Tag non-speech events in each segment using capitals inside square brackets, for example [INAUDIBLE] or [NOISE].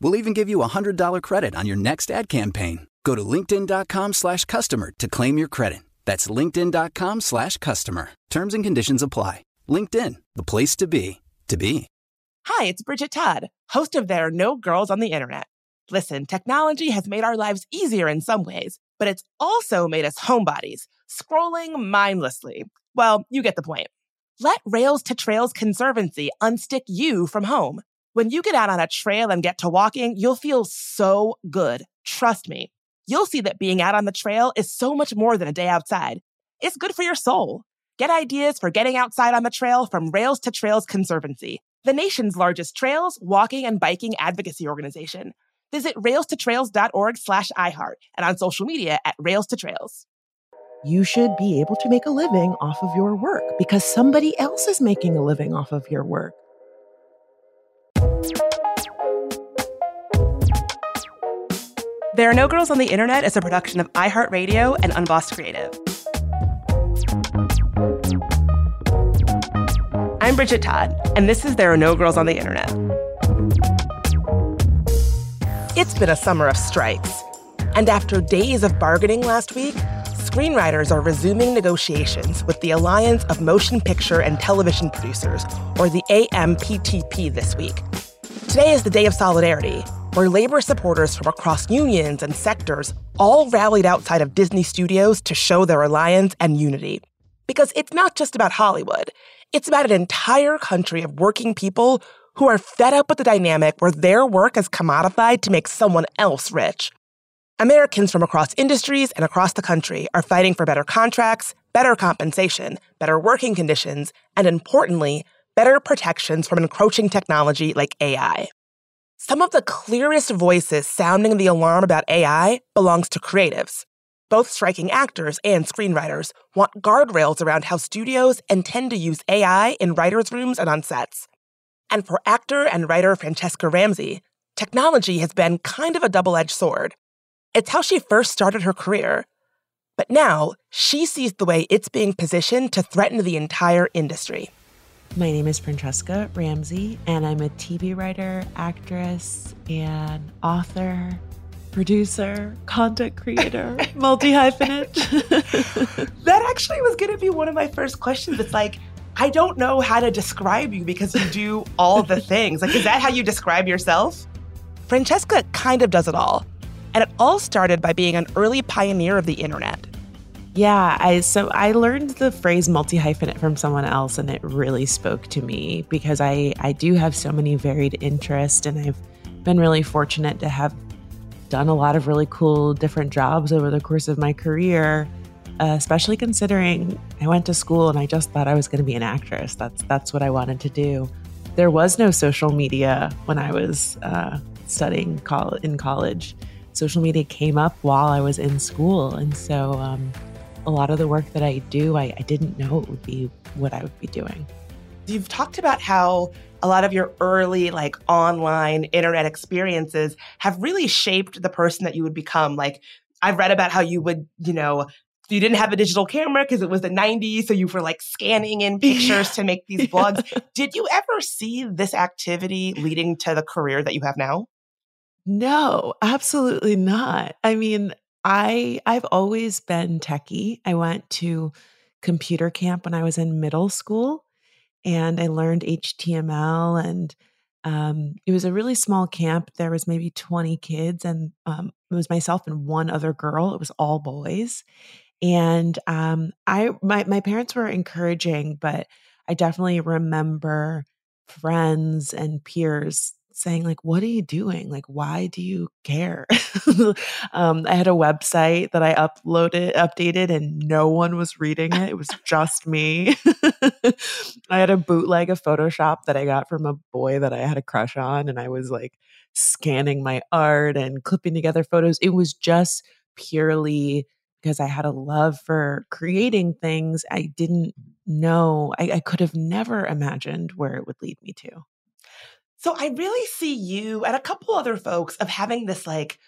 We'll even give you a $100 credit on your next ad campaign. Go to linkedin.com slash customer to claim your credit. That's linkedin.com slash customer. Terms and conditions apply. LinkedIn, the place to be, to be. Hi, it's Bridget Todd, host of There Are No Girls on the Internet. Listen, technology has made our lives easier in some ways, but it's also made us homebodies, scrolling mindlessly. Well, you get the point. Let Rails to Trails Conservancy unstick you from home. When you get out on a trail and get to walking, you'll feel so good. Trust me. You'll see that being out on the trail is so much more than a day outside. It's good for your soul. Get ideas for getting outside on the trail from Rails to Trails Conservancy, the nation's largest trails, walking, and biking advocacy organization. Visit railstotrails.org slash iHeart and on social media at Rails to Trails. You should be able to make a living off of your work because somebody else is making a living off of your work. There Are No Girls on the Internet is a production of iHeartRadio and Unbossed Creative. I'm Bridget Todd, and this is There Are No Girls on the Internet. It's been a summer of strikes, and after days of bargaining last week, screenwriters are resuming negotiations with the Alliance of Motion Picture and Television Producers, or the AMPTP, this week. Today is the day of solidarity, where labor supporters from across unions and sectors all rallied outside of Disney Studios to show their alliance and unity. Because it's not just about Hollywood, it's about an entire country of working people who are fed up with the dynamic where their work is commodified to make someone else rich. Americans from across industries and across the country are fighting for better contracts, better compensation, better working conditions, and importantly, better protections from encroaching technology like AI. Some of the clearest voices sounding the alarm about AI belongs to creatives. Both striking actors and screenwriters want guardrails around how studios intend to use AI in writers' rooms and on sets. And for actor and writer Francesca Ramsey, technology has been kind of a double edged sword. It's how she first started her career. But now, she sees the way it's being positioned to threaten the entire industry. My name is Francesca Ramsey, and I'm a TV writer, actress, and author, producer, content creator, [LAUGHS] multi hyphenate. [LAUGHS] that actually was going to be one of my first questions. It's like, I don't know how to describe you because you do all the things. Like, is that how you describe yourself? Francesca kind of does it all. And it all started by being an early pioneer of the internet. Yeah, I so I learned the phrase multi hyphenate from someone else and it really spoke to me because I I do have so many varied interests and I've been really fortunate to have done a lot of really cool different jobs over the course of my career. Uh, especially considering I went to school and I just thought I was going to be an actress. That's that's what I wanted to do. There was no social media when I was uh, studying col- in college. Social media came up while I was in school, and so um, a lot of the work that I do, I, I didn't know it would be what I would be doing. You've talked about how a lot of your early like online internet experiences have really shaped the person that you would become. Like I've read about how you would, you know, you didn't have a digital camera because it was the 90s. So you were like scanning in [LAUGHS] pictures to make these blogs. [LAUGHS] Did you ever see this activity leading to the career that you have now? No, absolutely not. I mean, I I've always been techie. I went to computer camp when I was in middle school and I learned HTML and um, it was a really small camp. There was maybe 20 kids and um, it was myself and one other girl. It was all boys. And um, I my my parents were encouraging, but I definitely remember friends and peers saying like what are you doing? Like why do you care? [LAUGHS] Um, i had a website that i uploaded updated and no one was reading it. It was just me. [LAUGHS] I had a bootleg of photoshop that i got from a boy that i had a crush on and i was like scanning my art and clipping together photos. It was just purely because I had a love for creating things I didn't know, I, I, could have never imagined where it would lead me to. So I really see you and a couple other folks of having this like,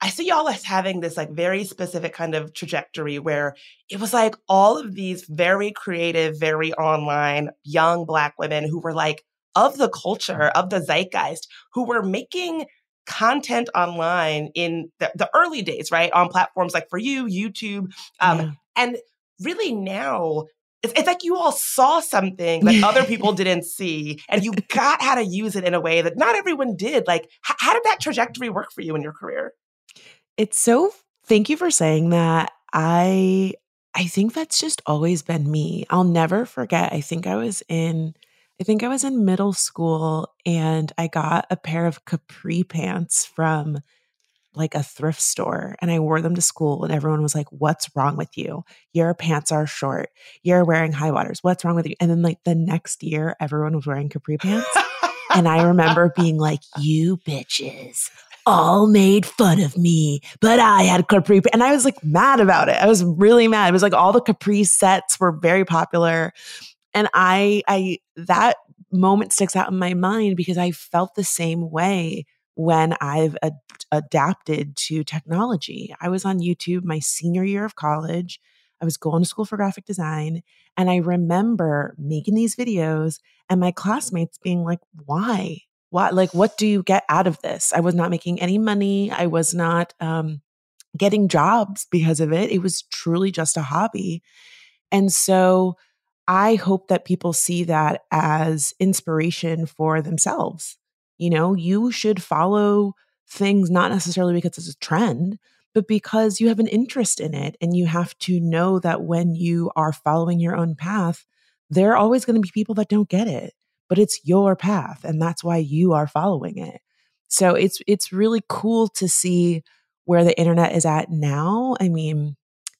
I see y'all as having this like very specific kind of trajectory where it was like all of these very creative, very online young Black women who were like of the culture, of the zeitgeist, who were making content online in the, the early days, right? On platforms like for you, YouTube. Um, yeah. And really now it's, it's like you all saw something that [LAUGHS] other people didn't see and you got how to use it in a way that not everyone did. Like h- how did that trajectory work for you in your career? It's so thank you for saying that. I i think that's just always been me. I'll never forget i think i was in i think i was in middle school and i got a pair of capri pants from like a thrift store and I wore them to school and everyone was like, What's wrong with you? Your pants are short. You're wearing high waters. What's wrong with you? And then like the next year, everyone was wearing capri pants. and I remember being like, You bitches all made fun of me, but I had capri. And I was like mad about it. I was really mad. It was like all the capri sets were very popular. And I, I, that moment sticks out in my mind because I felt the same way when I've ad- adapted to technology. I was on YouTube my senior year of college. I was going to school for graphic design. And I remember making these videos and my classmates being like, why? What, like, what do you get out of this? I was not making any money. I was not um, getting jobs because of it. It was truly just a hobby. And so I hope that people see that as inspiration for themselves you know, you should follow things not necessarily because it's a trend, but because you have an interest in it. And you have to know that when you are following your own path, there are always going to be people that don't get it, but it's your path. And that's why you are following it. So it's it's really cool to see where the internet is at now. I mean,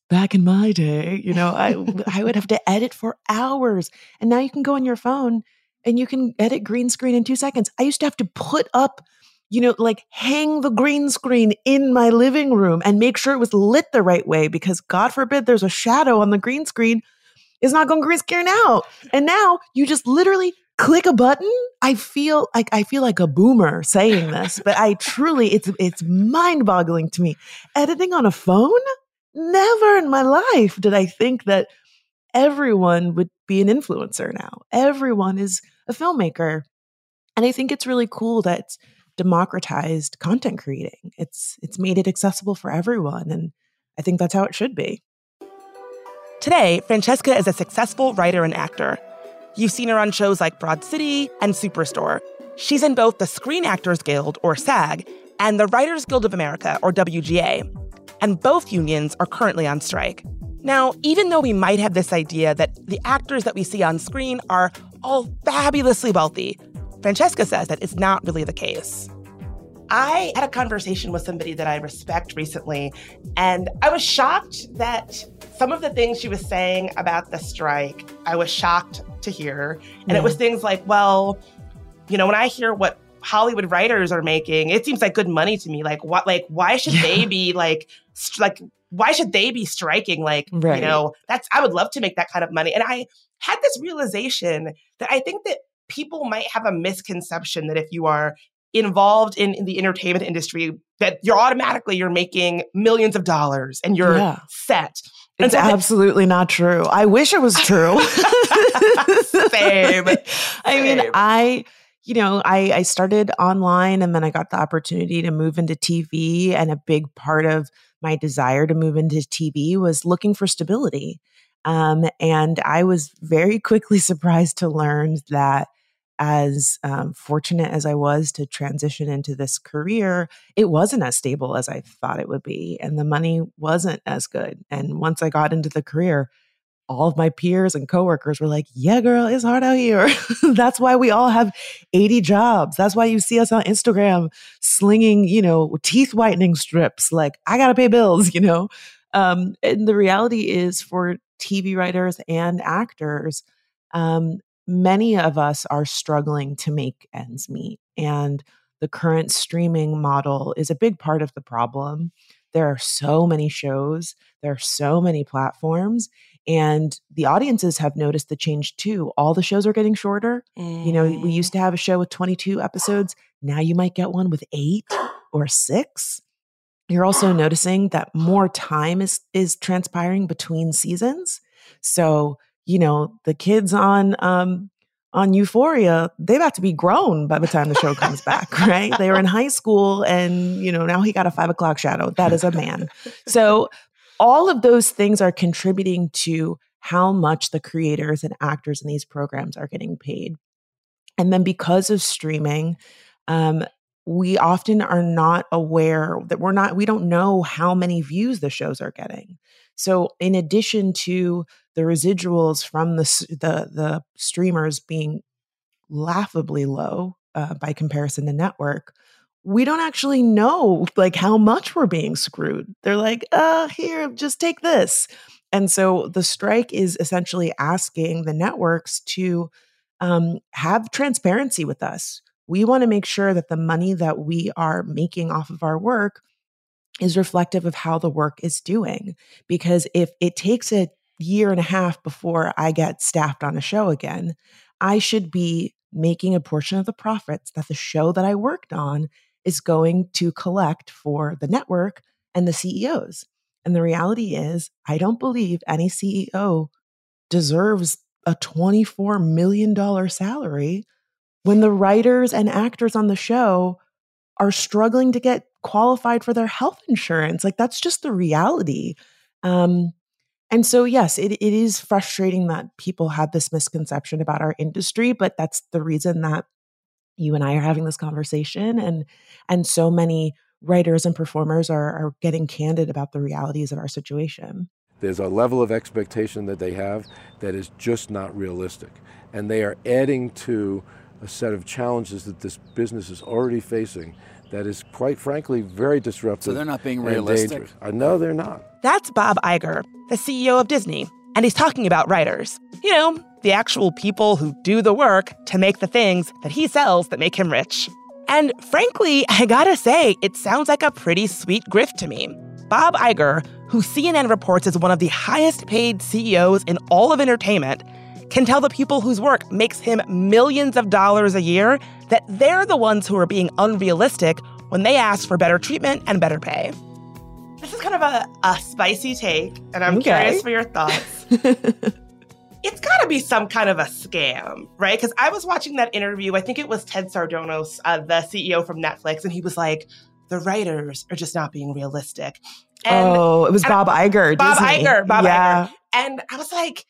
back in my day, you know, I I would have to edit for hours. And now you can go on your phone and you can edit green screen in two seconds. I used to have to put up, you know, like hang the green screen in my living room and make sure it was lit the right way because God forbid there's a shadow on the green screen. It's not going green screen out. And now you just literally click a button. I feel like I feel like a boomer saying this, but I truly it's it's mind-boggling to me. Editing on a phone? Never in my life did I think that everyone would be an influencer now. Everyone is a filmmaker. And I think it's really cool that it's democratized content creating. It's it's made it accessible for everyone and I think that's how it should be. Today, Francesca is a successful writer and actor. You've seen her on shows like Broad City and Superstore. She's in both the Screen Actors Guild, or SAG, and the Writers Guild of America, or WGA. And both unions are currently on strike. Now, even though we might have this idea that the actors that we see on screen are all fabulously wealthy, Francesca says that it's not really the case. I had a conversation with somebody that I respect recently, and I was shocked that some of the things she was saying about the strike, I was shocked to hear. And yeah. it was things like, well, you know, when I hear what Hollywood writers are making, it seems like good money to me. Like what like why should yeah. they be like st- like why should they be striking? Like, right. you know, that's, I would love to make that kind of money. And I had this realization that I think that people might have a misconception that if you are involved in, in the entertainment industry, that you're automatically, you're making millions of dollars and you're yeah. set. It's absolutely not true. I wish it was [LAUGHS] true. Same. [LAUGHS] I mean, I you know, I, I started online and then I got the opportunity to move into TV. And a big part of my desire to move into TV was looking for stability. Um, and I was very [LAUGHS] quickly surprised to learn that as um, fortunate as I was to transition into this career, it wasn't as stable as I thought it would be. And the money wasn't as good. And once I got into the career, all of my peers and coworkers were like, Yeah, girl, it's hard out here. [LAUGHS] That's why we all have 80 jobs. That's why you see us on Instagram slinging, you know, teeth whitening strips. Like, I got to pay bills, [LAUGHS] you know? Um, and the reality is for TV writers and actors, um, many of us are struggling to make ends meet. And the current streaming model is a big part of the problem. There are so many shows, there are so many platforms and the audiences have noticed the change too. All the shows are getting shorter. Mm. You know, we mm. used to have a show with 22 episodes. Now you might get one with eight [GASPS] or six. You're also noticing that more time is is transpiring between seasons. So, you know, the kids on um on Euphoria, they've about to be grown by the time the show comes back, [LAUGHS] right? They were in high school and, you know, now he got a five o'clock shadow. That is a man. So all of those things are contributing to how much the creators and actors in these programs are getting paid. And then because of streaming, um, we often are not aware that we're not, we don't know how many views the shows are getting. So, in addition to the residuals from the, the, the streamers being laughably low uh, by comparison to network, we don't actually know like how much we're being screwed. They're like, uh, here, just take this. And so the strike is essentially asking the networks to um, have transparency with us. We want to make sure that the money that we are making off of our work is reflective of how the work is doing. Because if it takes a year and a half before I get staffed on a show again, I should be making a portion of the profits that the show that I worked on is going to collect for the network and the CEOs. And the reality is, I don't believe any CEO deserves a $24 million salary when the writers and actors on the show are struggling to get qualified for their health insurance. Like, that's just the reality. Um, and so, yes, it, it is frustrating that people have this misconception about our industry, but that's the reason that you and I are having this conversation and and so many writers and performers are, are getting candid about the realities of our situation. There's a level of expectation that they have that is just not realistic. And they are adding to a set of challenges that this business is already facing that is quite frankly very disruptive. So they're not being realistic. I know uh, they're not. That's Bob Iger, the CEO of Disney, and he's talking about writers. You know, the actual people who do the work to make the things that he sells that make him rich. And frankly, I gotta say, it sounds like a pretty sweet grift to me. Bob Iger, who CNN reports is one of the highest paid CEOs in all of entertainment, can tell the people whose work makes him millions of dollars a year that they're the ones who are being unrealistic when they ask for better treatment and better pay. This is kind of a, a spicy take, and I'm okay. curious for your thoughts. [LAUGHS] it's got to be some kind of a scam, right? Because I was watching that interview. I think it was Ted Sarandos, uh, the CEO from Netflix, and he was like, "The writers are just not being realistic." And, oh, it was Bob Iger. Bob Disney. Iger. Bob yeah. Iger. And I was like,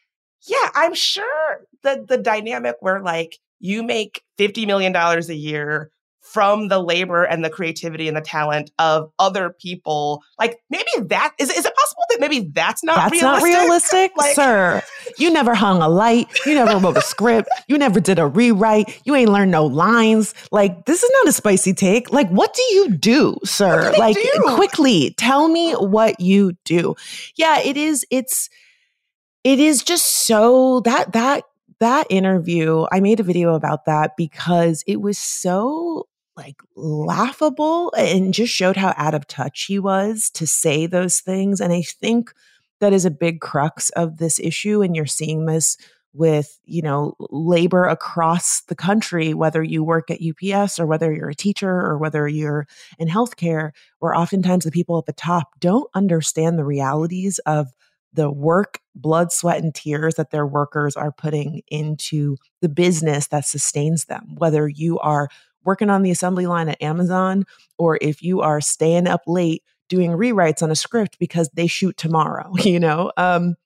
"Yeah, I'm sure the the dynamic where like you make fifty million dollars a year." from the labor and the creativity and the talent of other people. Like maybe that is is it possible that maybe that's not that's realistic? not realistic, [LAUGHS] like, sir. You never hung a light. You never wrote a script. You never did a rewrite. You ain't learned no lines. Like this is not a spicy take. Like what do you do, sir? Do like do? quickly tell me what you do. Yeah, it is. It's it is just so that that that interview, I made a video about that because it was so like laughable and just showed how out of touch he was to say those things. And I think that is a big crux of this issue. And you're seeing this with, you know, labor across the country, whether you work at UPS or whether you're a teacher or whether you're in healthcare, where oftentimes the people at the top don't understand the realities of the work, blood, sweat, and tears that their workers are putting into the business that sustains them. Whether you are working on the assembly line at Amazon or if you are staying up late doing rewrites on a script because they shoot tomorrow, [LAUGHS] you know? Um,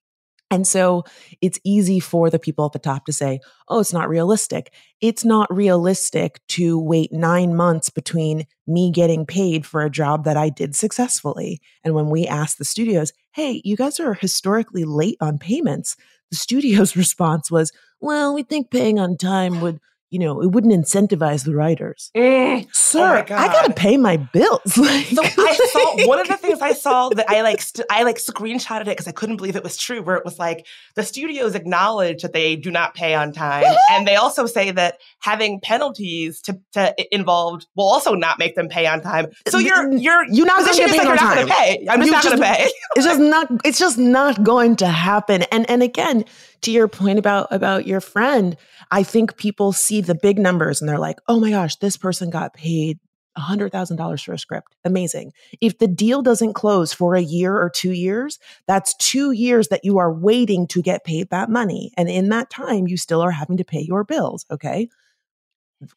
and so it's easy for the people at the top to say, oh, it's not realistic. It's not realistic to wait nine months between me getting paid for a job that I did successfully. And when we asked the studios, hey, you guys are historically late on payments, the studio's [LAUGHS] response was, well, we think paying on time would you know, it wouldn't incentivize the writers. Mm, Sir, oh I gotta pay my bills. [LAUGHS] Like, so I saw one of the things I saw [LAUGHS] that I like st- I like screenshotted it because I couldn't believe it was true. Where it was like the studios acknowledge that they do not pay on time, and they also say that having penalties to, to involved will also not make them pay on time. So you're you're you're not going to pay like on you're time. not going to pay. I'm just You not going to pay. it's just not it's just not going to happen and and again to your point about about your friend i think people see the big numbers and they're like oh my gosh this person got paid $100,000 for a script. Amazing. If the deal doesn't close for a year or 2 years, that's 2 years that you are waiting to get paid that money and in that time you still are having to pay your bills, okay?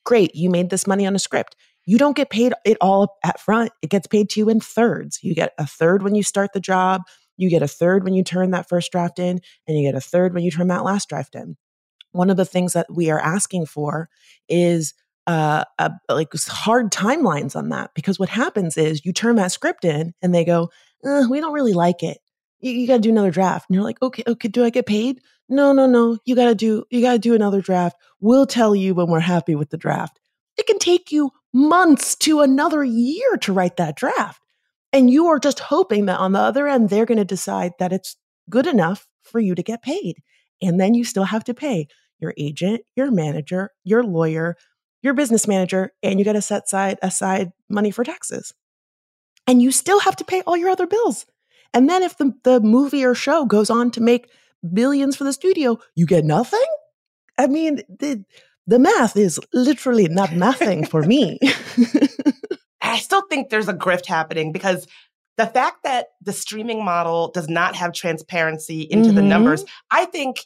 Great, you made this money on a script you don't get paid it all at front. It gets paid to you in thirds. You get a third when you start the job, you get a third when you turn that first draft in, and you get a third when you turn that last draft in. One of the things that we are asking for is uh, a, like hard timelines on that because what happens is you turn that script in and they go, uh, we don't really like it. You, you got to do another draft, and you're like, okay, okay, do I get paid? No, no, no. You got to do you got to do another draft. We'll tell you when we're happy with the draft. It can take you months to another year to write that draft. And you are just hoping that on the other end, they're going to decide that it's good enough for you to get paid. And then you still have to pay your agent, your manager, your lawyer, your business manager, and you got to set aside, aside money for taxes. And you still have to pay all your other bills. And then if the, the movie or show goes on to make billions for the studio, you get nothing? I mean, the, the math is literally not nothing for me. [LAUGHS] I still think there's a grift happening because the fact that the streaming model does not have transparency into mm-hmm. the numbers, I think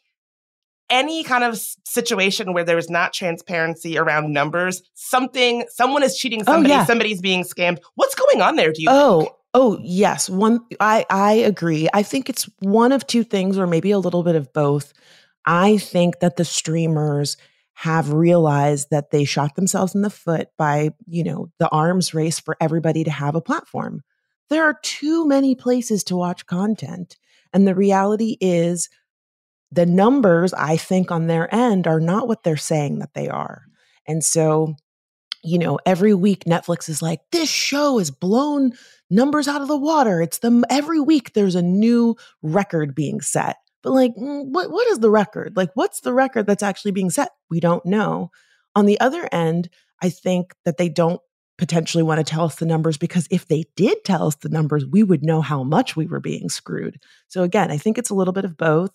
any kind of situation where there is not transparency around numbers, something, someone is cheating oh, somebody, oh, yeah. somebody's being scammed. What's going on there? Do you? Oh, think? oh, yes. One, I, I agree. I think it's one of two things, or maybe a little bit of both. I think that the streamers have realized that they shot themselves in the foot by, you know, the arms race for everybody to have a platform. There are too many places to watch content. And the reality is, the numbers, I think, on their end are not what they're saying that they are. And so, you know, every week Netflix is like, this show has blown numbers out of the water. It's the every week there's a new record being set. But like, mm, what what is the record? Like, what's the record that's actually being set? We don't know. On the other end, I think that they don't potentially want to tell us the numbers because if they did tell us the numbers, we would know how much we were being screwed. So again, I think it's a little bit of both.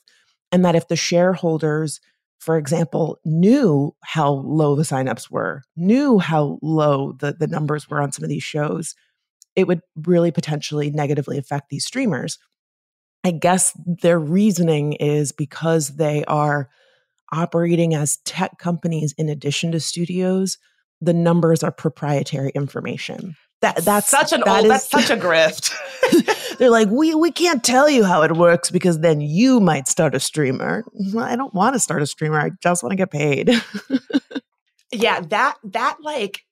And that if the shareholders, for example, knew how low the signups were, knew how low the, the numbers were on some of these shows, it would really potentially negatively affect these streamers. I guess their reasoning is because they are operating as tech companies in addition to studios, the numbers are proprietary information. That that's such an that old, is, that's such a [LAUGHS] grift. [LAUGHS] they're like, we we can't tell you how it works because then you might start a streamer. Well, I don't want to start a streamer. I just want to get paid. [LAUGHS] yeah, that that like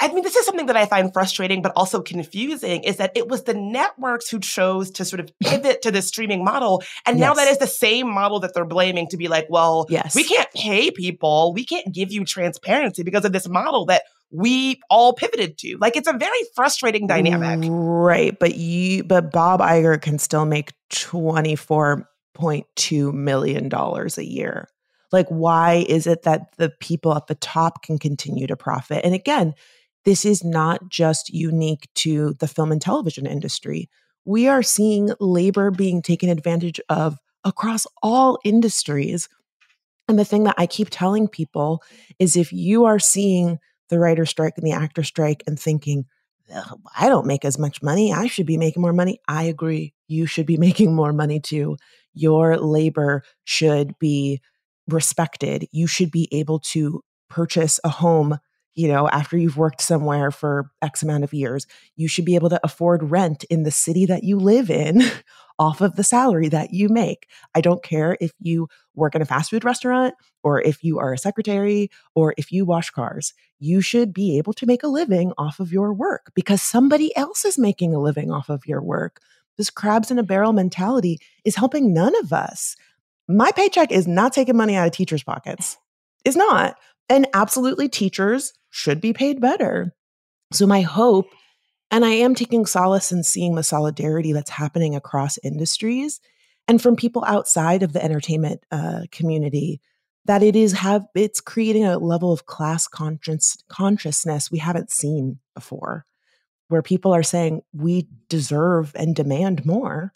I mean, this is something that I find frustrating, but also confusing is that it was the networks who chose to sort of pivot to the streaming model. And yes. now that is the same model that they're blaming to be like, well, yes. we can't pay people. We can't give you transparency because of this model that we all pivoted to. Like it's a very frustrating dynamic. Right. But you, but Bob Iger can still make $24.2 million a year. Like, why is it that the people at the top can continue to profit? And again, this is not just unique to the film and television industry. We are seeing labor being taken advantage of across all industries. And the thing that I keep telling people is if you are seeing the writer strike and the actor strike and thinking, I don't make as much money. I should be making more money. I agree. You should be [LAUGHS] making more money too. Your labor should be respected. You should be able to purchase a home, you know, after you've worked somewhere for X amount of years. You should be able to afford rent in the city that you live in [LAUGHS] off of the salary that you make. I don't care if you work in a fast food restaurant or if you are a secretary or if you wash cars. You should be able to make a living off of your work because somebody else is making a living off of your work. This crabs in a barrel mentality is helping none of us. My paycheck is not taking money out of teachers' pockets. It's not. And absolutely, teachers should be paid better. So, my hope and I am taking solace in seeing the solidarity that's happening across industries and from people outside of the entertainment uh, community that it is have it's creating a level of class conscious consciousness we haven't seen before where people are saying we deserve and demand more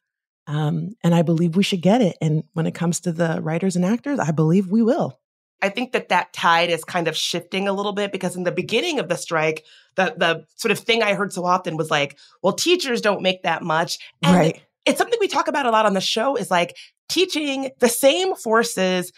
um, and i believe we should get it and when it comes to the writers and actors i believe we will I think that that tide is kind of shifting a little bit because in the beginning of the strike, the the sort of thing I heard so often was like, well, teachers don't make that much. And right. It's something we talk about a lot on the show is like teaching the same forces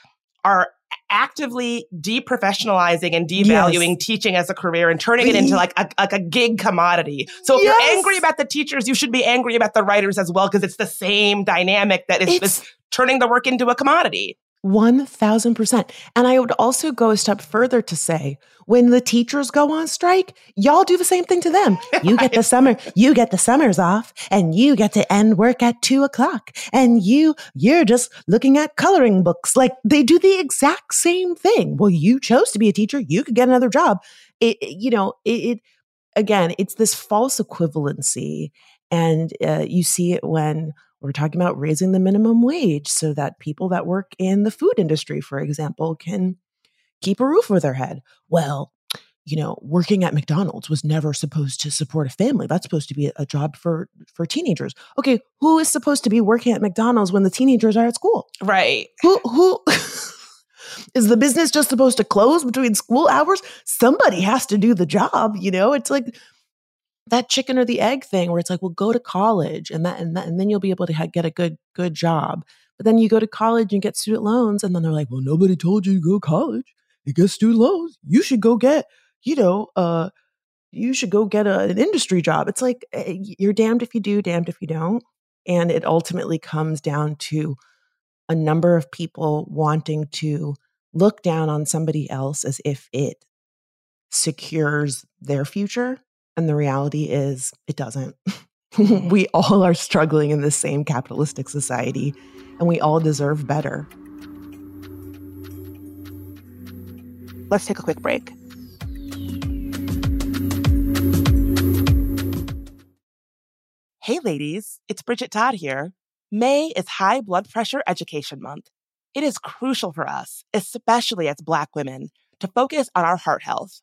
are actively deprofessionalizing and devaluing yes. teaching as a career and turning it into like a, like a gig commodity. So if yes. you're angry about the teachers, you should be angry about the writers as well because it's the same dynamic that is, is turning the work into a commodity. 1000%. And I would also go a step further to say when the teachers go on strike, y'all do the same thing to them. [LAUGHS] You get the summer, you get the summers off and you get to end work at two o'clock and you, you're just looking at coloring books. Like they do the exact same thing. Well, you chose to be a teacher. You could get another job. It, you know, it, it again, it's this false equivalency. And uh, you see it when we're talking about raising the minimum wage so that people that work in the food industry, for example, can keep a roof over their head. Well, you know, working at McDonald's was never supposed to support a family. That's supposed to be a job for for teenagers. Okay, who is supposed to be working at McDonald's when the teenagers are at school? Right. Who who [LAUGHS] is the business just supposed to close between school hours? Somebody has to do the job, you know? It's like that chicken or the egg thing where it's like, well, go to college and that and that, and then you'll be able to ha- get a good good job. But then you go to college and get student loans, and then they're like, well, nobody told you to go to college and get student loans. You should go get, you know, uh, you should go get a, an industry job. It's like eh, you're damned if you do, damned if you don't, and it ultimately comes down to a number of people wanting to look down on somebody else as if it secures their future and the reality is, it doesn't. [LAUGHS] Mm-hmm. we all are struggling in the same capitalistic society, and we all deserve better. Let's take a quick break. Hey, ladies, it's Bridget Todd here. May is High Blood Pressure Education Month. It is crucial for us, especially as Black women, to focus on our heart health.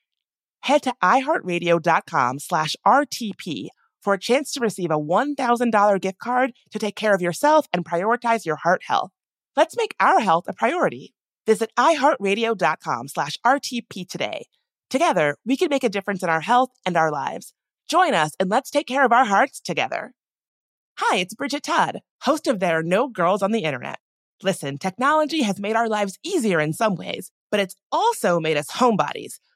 head to iheartradio.com slash RTP for a chance to receive a $1,000 gift card to take care of yourself and prioritize your heart health. Let's make our health a priority. Visit iheartradio.com slash RTP today. Together, we can make a difference in our health and our lives. Join us and let's take care of our hearts together. Hi, it's Bridget Todd, host of There Are No Girls on the Internet. Listen, technology has made our lives easier in some ways, but it's also made us homebodies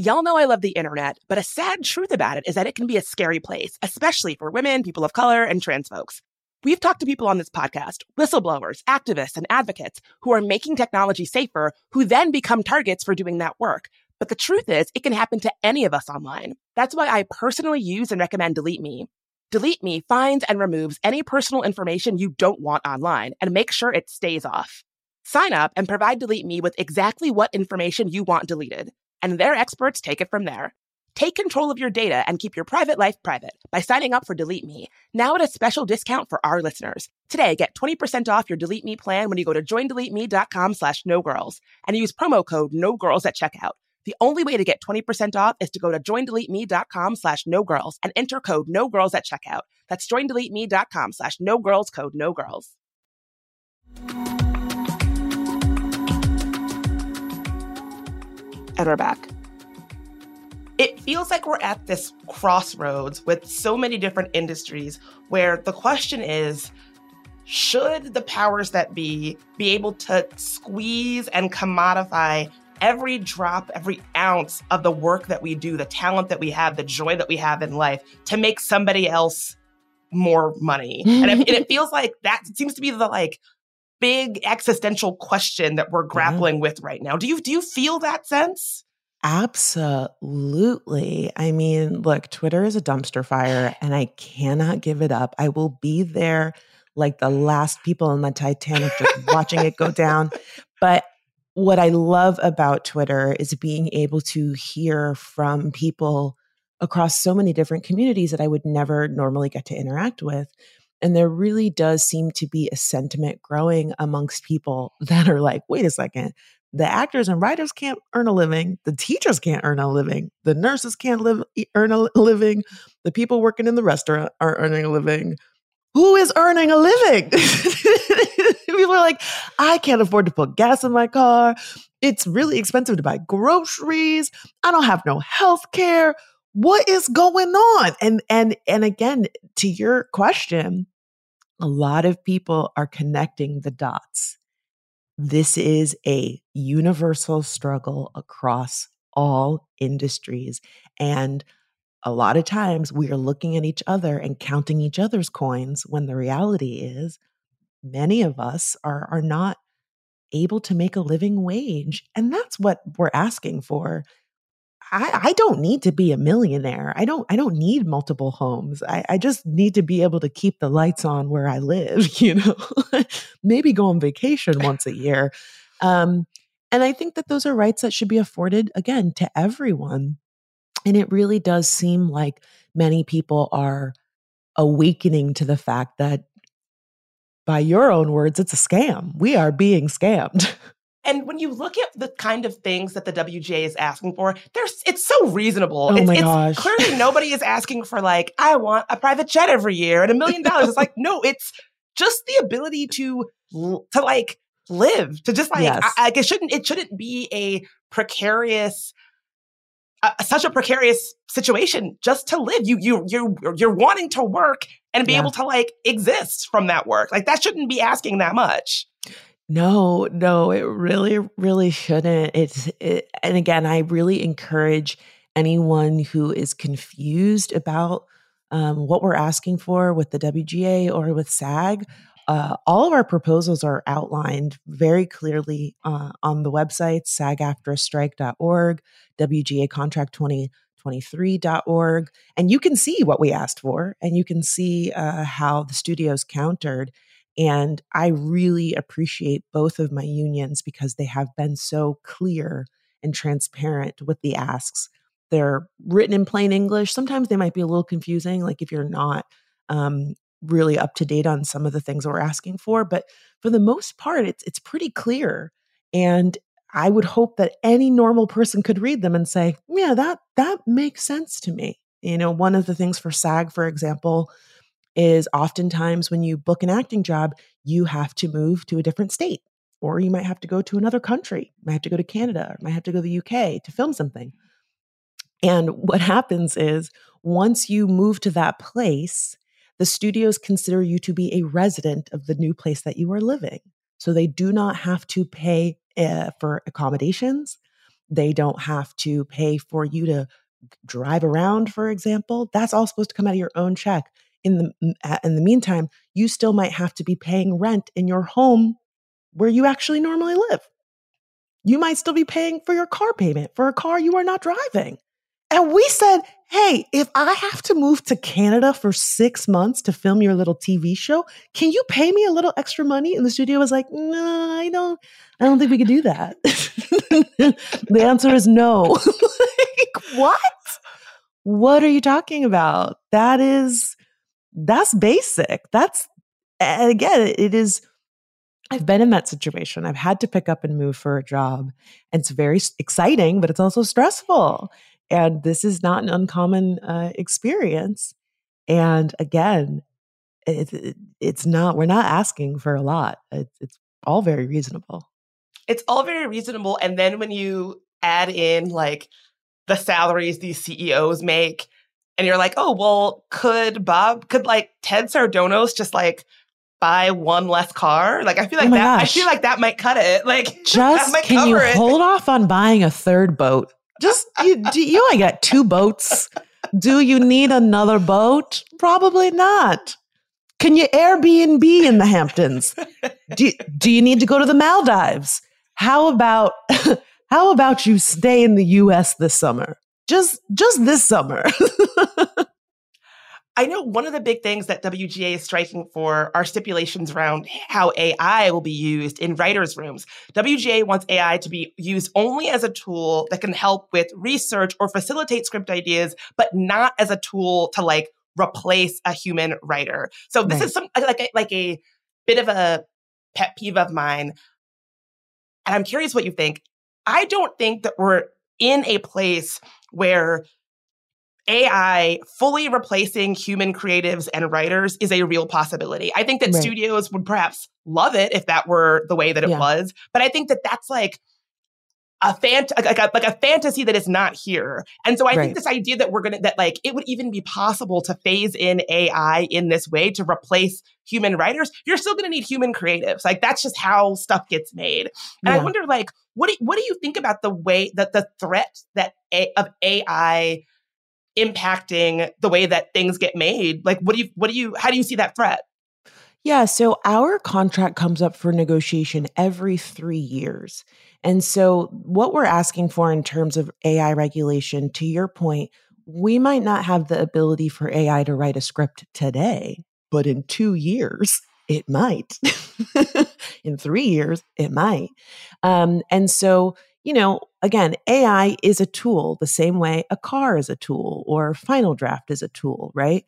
Y'all know I love the internet, but a sad truth about it is that it can be a scary place, especially for women, people of color, and trans folks. We've talked to people on this podcast, whistleblowers, activists, and advocates who are making technology safer, who then become targets for doing that work. But the truth is, it can happen to any of us online. That's why I personally use and recommend Delete Me. Delete Me finds and removes any personal information you don't want online and make sure it stays off. Sign up and provide Delete Me with exactly what information you want deleted, and their experts take it from there. Take control of your data and keep your private life private by signing up for Delete Me, now at a special discount for our listeners. Today, get 20% off your Delete Me plan when you go to joindeleteme.com slash no girls and use promo code no girls at checkout. The only way to get 20% off is to go to joindeleteme.com slash no girls and enter code no girls at checkout. That's joindeleteme.com slash no girls code no girls. And we're back it feels like we're at this crossroads with so many different industries where the question is should the powers that be be able to squeeze and commodify every drop, every ounce of the work that we do, the talent that we have, the joy that we have in life to make somebody else more money? and, it, and, it, [LAUGHS] feels like that seems to be the like big existential question that we're grappling yeah. with right now. Do you do you feel that sense? Absolutely. I mean, look, Twitter is a dumpster fire and I cannot give it up. I will be there like the last people in the Titanic just [LAUGHS] watching it go down. But what I love about Twitter is being able to hear from people across so many different communities that I would never normally get to interact with. And there really does seem to be a sentiment growing amongst people [LAUGHS] that are like, wait a second, the actors and writers can't earn a living the teachers can't earn a living the nurses can't live earn a living the people working in the restaurant are earning a living. Who is earning a living? [LAUGHS] People are like i can't afford to put gas in my car. It's really expensive to buy groceries. I don't have no health care what is going on and and and again to your question a lot of people are connecting the dots this is a universal struggle across all industries. And a lot of times we are looking at each other and counting each other's coins when the reality is many of us are, are not able to make a living wage. And that's what we're asking for. I, I don't need to be a millionaire. I don't I don't need multiple homes. I, I just need to be able to keep the lights on where I live, [LAUGHS] you know, [LAUGHS] maybe go on vacation once a year. Um, and I think that those are rights that should be afforded again to everyone. And it really does seem like many people are awakening to the fact that by your own words, it's a scam. We are being scammed. [LAUGHS] And when you look at the kind of things that the WGA is asking for, there's it's so reasonable. Oh it's, my it's gosh. clearly [LAUGHS] nobody is asking for like, I want a private jet every year and a million dollars. It's like, no, it's just the ability to to like live, to just like yes. I, I, it shouldn't it shouldn't be a precarious uh, such a precarious situation just to live. You you you you're wanting to work and be yeah. able to like exist from that work. Like that shouldn't be asking that much. No, no, it really, really shouldn't. It's, it, and again, I really encourage anyone who is confused about um, what we're asking for with the WGA or with SAG. Uh, all of our proposals are outlined very clearly uh, on the website, sagaftrastrike.org, WGA contract 2023.org. And you can see what we asked for and you can see uh, how the studios countered. And I really appreciate both of my unions because they have been so clear and transparent with the asks. They're written in plain English. Sometimes they might be a little confusing, like if you're not um, really up to date on some of the things we're asking for. But for the most part, it's it's pretty clear. And I would hope that any normal person could read them and say, "Yeah, that that makes sense to me." You know, one of the things for SAG, for example, is oftentimes when you book an acting job, you have to move to a different state, or you might have to go to another country. You might have to go to Canada, or might have to go to the UK to film something. And what happens is once you move to that place, the studios consider you to be a resident of the new place that you are living. So they do not have to pay uh, for accommodations. They don't have to pay for you to drive around, for example. That's all supposed to come out of your own check in the in the meantime, you still might have to be paying rent in your home where you actually normally live. You might still be paying for your car payment for a car you are not driving. And we said, hey, if I have to move to Canada for six months to film your little TV show, can you pay me a little extra money? And the studio was like, no, I don't, I don't think we could do that. [LAUGHS] the answer is no. [LAUGHS] like, what? What are you talking about? That is, that's basic. That's, again, it is, I've been in that situation. I've had to pick up and move for a job. And it's very exciting, but it's also stressful. And this is not an uncommon uh, experience. And again, it, it, it's not, we're not asking for a lot. It, it's all very reasonable. It's all very reasonable. And then when you add in like the salaries these CEOs make, and you're like, oh, well, could Bob, could like Ted Sarandos just like buy one less car? Like, I feel oh like oh that, gosh. I feel like that might cut it. Like, [LAUGHS] just can you it. hold off on buying a third boat? Just you, you only got two boats. Do you need another boat? Probably not. Can you Airbnb in the Hamptons? Do, do you need to go to the Maldives? How about [LAUGHS] how about you stay in the US this summer? Just just this summer. [LAUGHS] I know one of the big things that WGA is striking for are stipulations around how AI will be used in writers' rooms. WGA wants AI to be used only as a tool that can help with research or facilitate script ideas, but not as a tool to like replace a human writer. So this right. is some like a, like a bit of a pet peeve of mine. And I'm curious what you think. I don't think that we're in a place where AI fully replacing human creatives and writers is a real possibility. I think that right. studios would perhaps love it if that were the way that it yeah. was, but I think that that's like a fant like a, like a fantasy that is not here. And so I right. think this idea that we're gonna that like it would even be possible to phase in AI in this way to replace human writers, you're still gonna need human creatives. Like that's just how stuff gets made. And yeah. I wonder like what do, what do you think about the way that the threat that a, of AI impacting the way that things get made like what do you what do you how do you see that threat yeah so our contract comes up for negotiation every 3 years and so what we're asking for in terms of AI regulation to your point we might not have the ability for AI to write a script today but in 2 years it might [LAUGHS] in 3 years it might um, and so you know, again, AI is a tool the same way a car is a tool or Final Draft is a tool, right?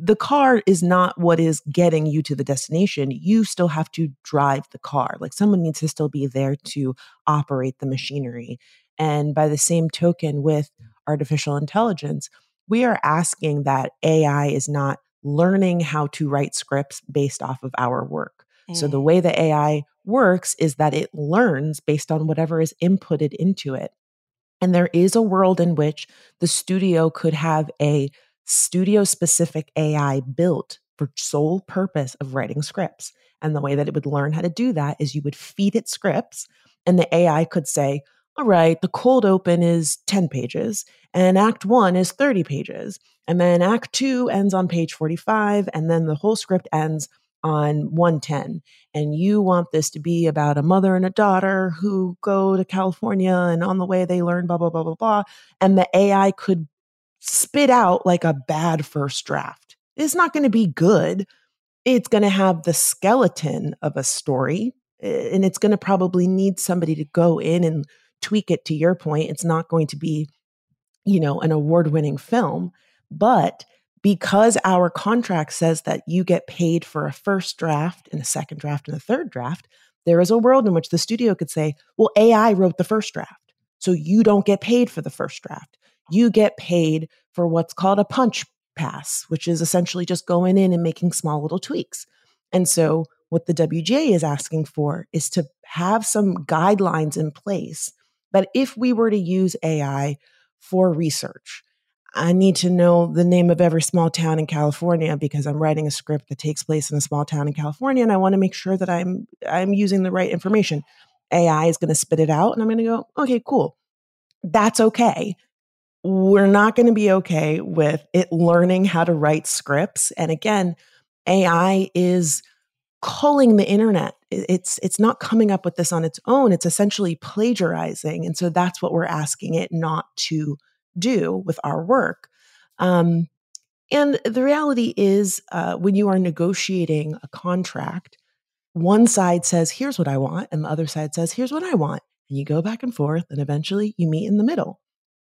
The car is not what is getting you to the destination. You still have to drive the car. Like someone needs to still be there to operate the machinery. And by the same token, with artificial intelligence, we are asking that AI is not learning how to write scripts based off of our work. Mm. So the mm. way the AI works is that it learns based on whatever is inputted into it. And there is a world in which the studio could have a studio specific AI built for sole purpose of writing scripts. And the way that it would learn how to do that is you would feed it scripts and the AI could say, all right, the cold open is 10 pages and act one is 30 pages. And then act two ends on page 45. And then the whole script ends on 110 and you want this to be about a mother and a daughter who go to California and on the way they learn blah blah blah blah blah and the AI could spit out like a bad first draft. It's not going to be good. It's going to have the skeleton of a story and it's going to probably need somebody to go in and tweak it to your point. It's not going to be you know an award-winning film, but because our contract says that you get paid for a first draft and a second draft and a third draft, there is a world in which the studio could say, well, AI wrote the first draft. So you don't get paid for the first draft. You get paid for what's called a punch pass, which is essentially just going in and making small little tweaks. And so what the WGA is asking for is to have some guidelines in place that if we were to use AI for research, I need to know the name of every small town in California because I'm writing a script that takes place in a small town in California and I want to make sure that I'm I'm using the right information. AI is going to spit it out and I'm going to go, "Okay, cool. That's okay." We're not going to be okay with it learning how to write scripts. And again, AI is culling the internet. It's it's not coming up with this on its own. It's essentially plagiarizing, and so that's what we're asking it not to do with our work. Um, and the reality is, uh, when you are negotiating a contract, one side says, "Here's what I want," and the other side says, "Here's what I want," and you go back and forth, and eventually you meet in the middle.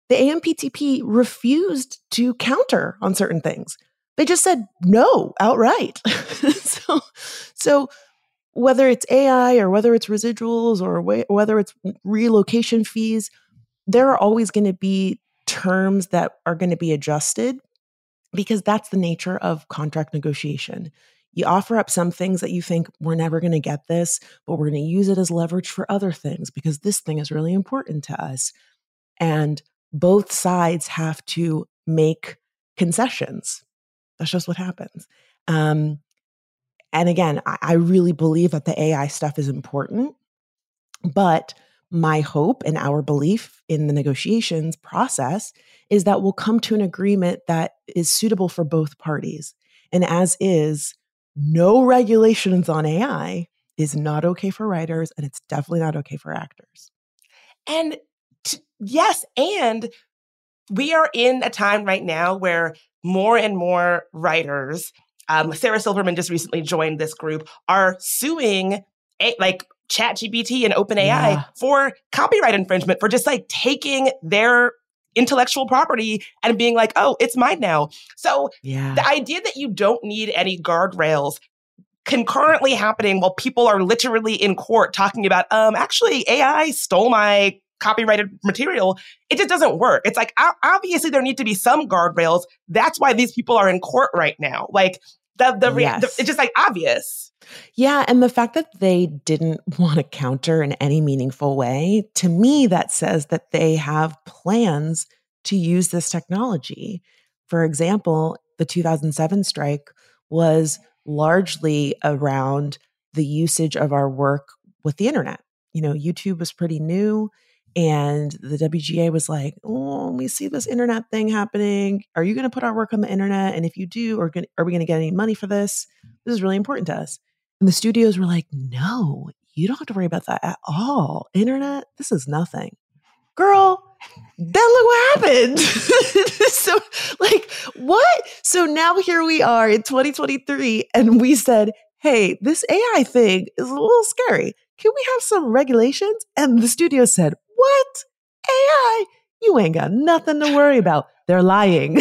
The AMPTP refused to counter on certain things. They just said no outright. [LAUGHS] so, so whether it's AI or whether it's residuals or whether it's relocation fees, there are always going to be terms that are going to be adjusted because that's the nature of contract negotiation. You offer up some things that you think we're never going to get this, but we're going to use it as leverage for other things because this thing is really important to us. And both sides have to make concessions. That's just what happens. Um, and again, I, I really believe that the AI stuff is important, but my hope and our belief in the negotiations process is that we'll come to an agreement that is suitable for both parties. And as is, no regulations on AI is not okay for writers, and it's definitely not okay for actors. And yes, and we are in a time right now where more and more writers, um, Sarah Silverman just recently joined this group, are suing a, like ChatGPT and OpenAI yeah. for copyright infringement for just like taking their intellectual property and being like, oh, it's mine now. So yeah. the idea that you don't need any guardrails concurrently happening while people are literally in court talking about, um, actually AI stole my copyrighted material, it just doesn't work. It's like, obviously there need to be some guardrails. That's why these people are in court right now. Like the, the, yes. the it's just like obvious. Yeah. And the fact that they didn't [LAUGHS] want to counter in any meaningful way, to me, that says that they have plans to use this technology. For example, the 2007 strike was largely around the usage of our work with the internet. You know, YouTube was pretty new. And the WGA was like, "Oh, we see this internet thing happening. Are you going to put our work on the internet? And if you do, are, are we going to get any money for this? This is really important to us." And the studios were like, "No, you don't have to worry about that at all. Internet, this is nothing, girl." Then look what happened. [LAUGHS] so, like, what? So now here we are in 2023, and we said, "Hey, this AI thing is a little scary." Can we have some regulations? And the studio said, what? AI? You ain't got nothing to worry about. They're lying.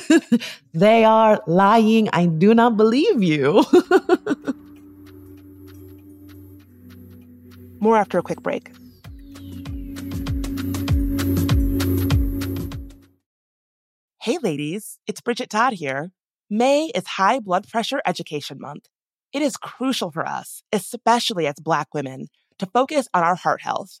[LAUGHS] they are lying. I do not believe you. [LAUGHS] More after a quick break. Hey, ladies, it's Bridget Todd here. May is High Blood Pressure Education Month. It is crucial for us, especially as Black women, to focus on our heart health.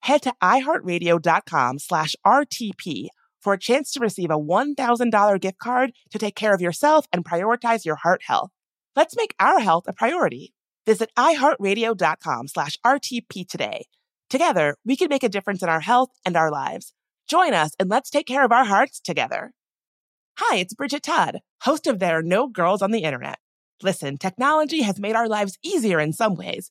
head to iheartradio.com slash RTP for a chance to receive a $1,000 gift card to take care of yourself and prioritize your heart health. Let's make our health a priority. Visit iheartradio.com slash RTP today. Together, we can make a difference in our health and our lives. Join us and let's take care of our hearts together. Hi, it's Bridget Todd, host of There Are No Girls on the Internet. Listen, technology has made our lives easier in some ways,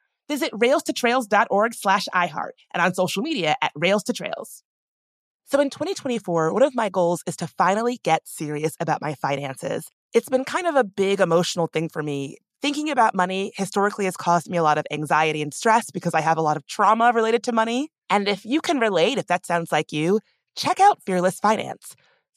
Visit railstotrails.org slash iHeart and on social media at Rails to Trails. So in 2024, one of my goals is to finally get serious about my finances. It's been kind of a big emotional thing for me thinking about money historically has caused me a lot of anxiety and stress because I have a lot of trauma related to money. And if you can relate, if that sounds like you, check out Fearless Finance.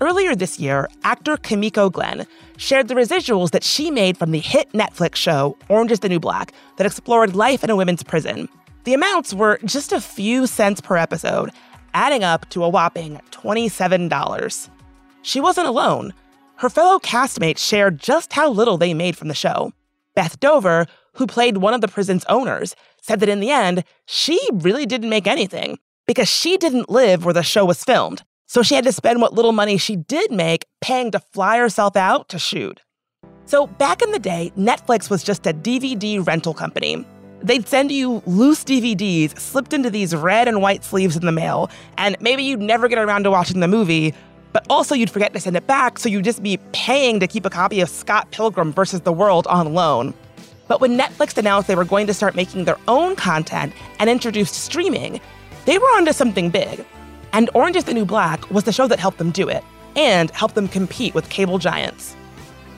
Earlier this year, actor Kimiko Glenn shared the residuals that she made from the hit Netflix show Orange is the New Black that explored life in a women's prison. The amounts were just a few cents per episode, adding up to a whopping $27. She wasn't alone. Her fellow castmates shared just how little they made from the show. Beth Dover, who played one of the prison's owners, said that in the end, she really didn't make anything because she didn't live where the show was filmed. So she had to spend what little money she did make paying to fly herself out to shoot. So back in the day, Netflix was just a DVD rental company. They'd send you loose DVDs slipped into these red and white sleeves in the mail, and maybe you'd never get around to watching the movie, but also you'd forget to send it back, so you'd just be paying to keep a copy of Scott Pilgrim versus the World on loan. But when Netflix announced they were going to start making their own content and introduced streaming, they were onto something big. And Orange is the New Black was the show that helped them do it and helped them compete with cable giants.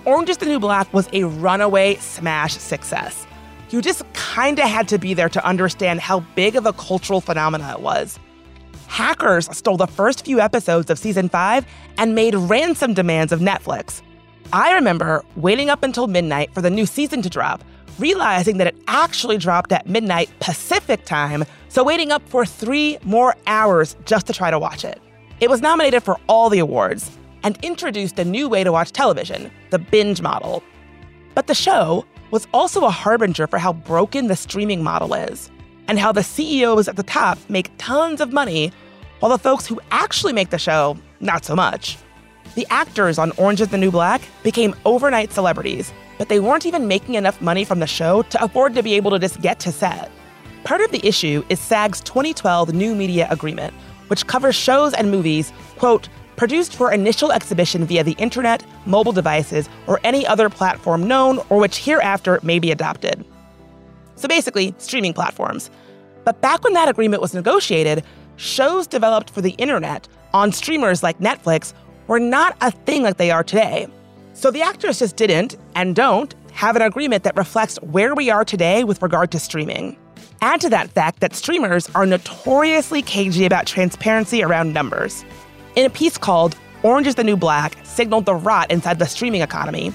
Orange is the New Black was a runaway smash success. You just kinda had to be there to understand how big of a cultural phenomenon it was. Hackers stole the first few episodes of season five and made ransom demands of Netflix. I remember waiting up until midnight for the new season to drop, realizing that it actually dropped at midnight Pacific time, so waiting up for three more hours just to try to watch it. It was nominated for all the awards and introduced a new way to watch television, the binge model. But the show was also a harbinger for how broken the streaming model is, and how the CEOs at the top make tons of money, while the folks who actually make the show, not so much. The actors on Orange is the New Black became overnight celebrities but they weren't even making enough money from the show to afford to be able to just get to set. Part of the issue is SAG's 2012 New Media Agreement, which covers shows and movies, quote, produced for initial exhibition via the internet, mobile devices, or any other platform known or which hereafter may be adopted. So basically, streaming platforms. But back when that agreement was negotiated, shows developed for the internet on streamers like Netflix were not a thing like they are today. So the actors just didn't and don't have an agreement that reflects where we are today with regard to streaming. Add to that fact that streamers are notoriously cagey about transparency around numbers. In a piece called Orange is the New Black signaled the rot inside the streaming economy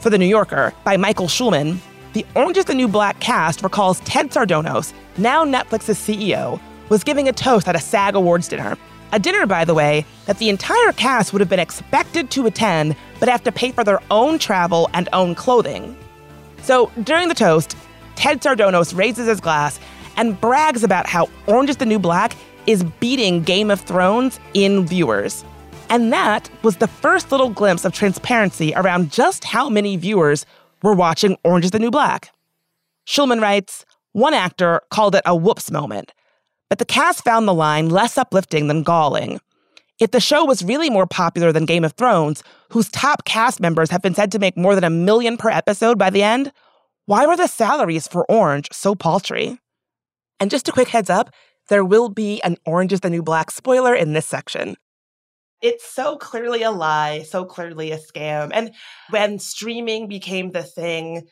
for The New Yorker by Michael Schulman, the Orange is the New Black cast recalls Ted Sarandos, now Netflix's CEO, was giving a toast at a SAG Awards dinner a dinner, by the way, that the entire cast would have been expected to attend, but have to pay for their own travel and own clothing. So during the toast, Ted Sarandos raises his glass and brags about how Orange is the New Black is beating Game of Thrones in viewers. And that was the first little glimpse of transparency around just how many viewers were watching Orange is the New Black. Schulman writes, one actor called it a whoops moment but the cast found the line less uplifting than galling. If the show was really more popular than Game of Thrones, whose top cast members have been said to make more than a million per episode by the end, why were the salaries for Orange so paltry? And just a quick heads up there will be an Orange is the New Black spoiler in this section. It's so clearly a lie, so clearly a scam. And when streaming became the thing,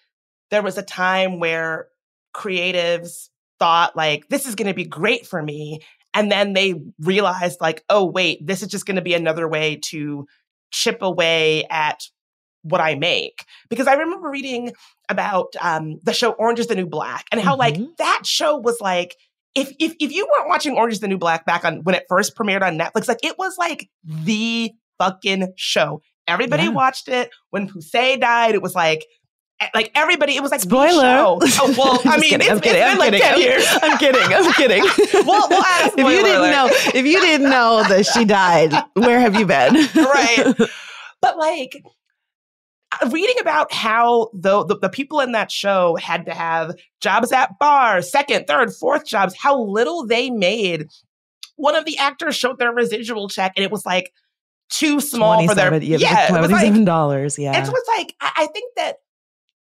there was a time where creatives thought like this is going to be great for me and then they realized like oh wait this is just going to be another way to chip away at what I make. Because I remember reading about um, the show Orange is the New Black and how mm-hmm. like that show was like if if if you weren't watching Orange is the New Black back on when it first premiered on Netflix, like it was like the fucking show. Everybody yeah. watched it. When Poussey died, it was like like everybody, it was like spoiler. [LAUGHS] Oh, well, I mean, kidding, it's, I'm kidding, it's I'm like kidding, ten years. I'm kidding. I'm [LAUGHS] kidding. well, well if you didn't alert. know, if you didn't know that she died, where have you been? [LAUGHS] right. But like reading about how the, the, the people in that show had to have jobs at bars, second, third, fourth jobs, how little they made. One of the actors showed their residual check, and it was like too small for their yeah, yeah twenty-seven dollars. Like, yeah, and so it's like I, I think that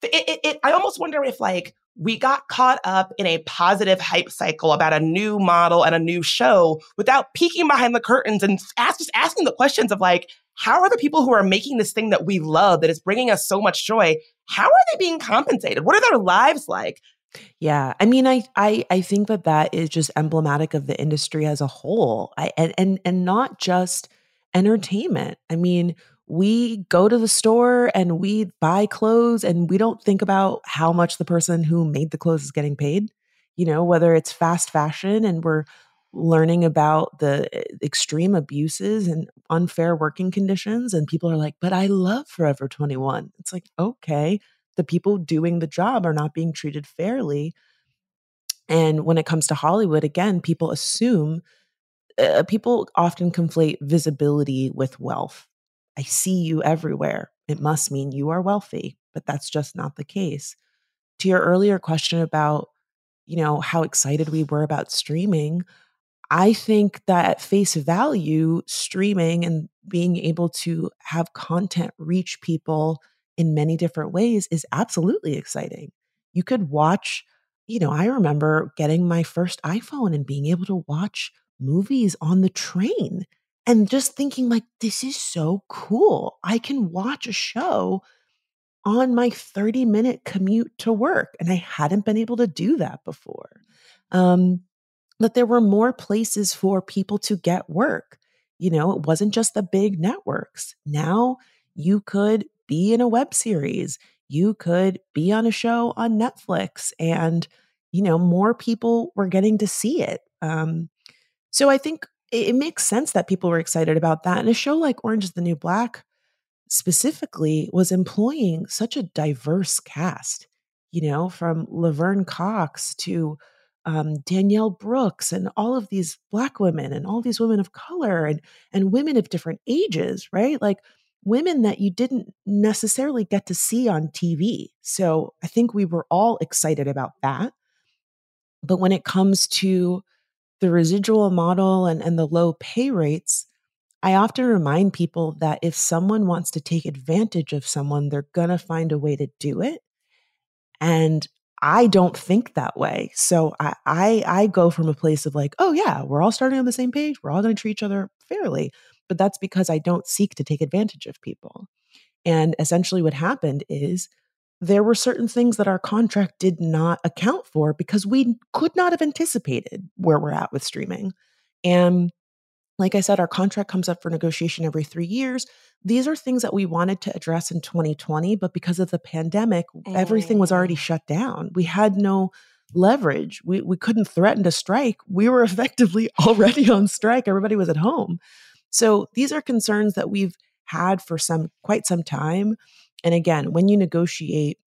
it, it, it, I almost wonder if like we got caught up in a positive hype cycle about a new model and a new show without peeking behind the curtains and ask, just asking the questions of like, how are the people who are making this thing that we love, that is bringing us so much joy, how are they being compensated? What are their lives like? Yeah, I mean, I I I think that that is just emblematic of the industry as a whole. I and and and not just entertainment. I mean, we go to the store and we buy clothes and we don't think about how much the person who made the clothes is getting paid. You know, whether it's fast fashion and we're learning about the eh, extreme abuses and unfair working conditions and people are like, "But I love Forever 21." It's like, "Okay, the people doing the job are not being treated fairly." And when it comes to Hollywood, again, people assume uh, people often conflate visibility with wealth I see you everywhere. It must mean you are wealthy, but that's just not the case. To your earlier question about, you know, how excited we were about streaming, I think that at face value, streaming and being able to have content reach people in many different ways is absolutely exciting. You could watch, you know, I remember getting my first iPhone and being able to watch movies on the train and just thinking like this is so cool. I can watch a show on my 30 minute commute to work. And i hadn't been able to do that before. Um, that there were more places for people to get work. You know it wasn't just the big networks. Now you could be in a web series. You could be on a show on netflix and you know more people were getting to see it. Um, so i think it, it makes sense that people were excited about that. And a show like Orange is the New Black specifically was employing such a diverse cast, you know, from Laverne Cox to um, Danielle Brooks and all of these black women and all these women of color and and women of different ages, right? Like women that you didn't necessarily get to see on TV. So I think we were all excited about that. But when it comes to the residual model and, and the low pay rates, I often remind people that if someone wants to take advantage of someone, they're going to find a way to do it. And I don't think that way. So I, I, I go from a place of like, oh yeah, we're all starting on the same page. We're all going to treat each other fairly. But that's because I don't seek to take advantage of people. And essentially what happened is there were certain things that our contract did not account for because we could not have anticipated where we're at with streaming. And like I said, our contract comes up for negotiation every three years. These are things that we wanted to address in 2020, but because of the pandemic, mm. everything was already mm. shut down. We had no leverage. We, we couldn't threaten to strike. We were [LAUGHS] effectively already on strike. Everybody was at home. So these are concerns that we've had for some quite some time. And again, when you negotiate,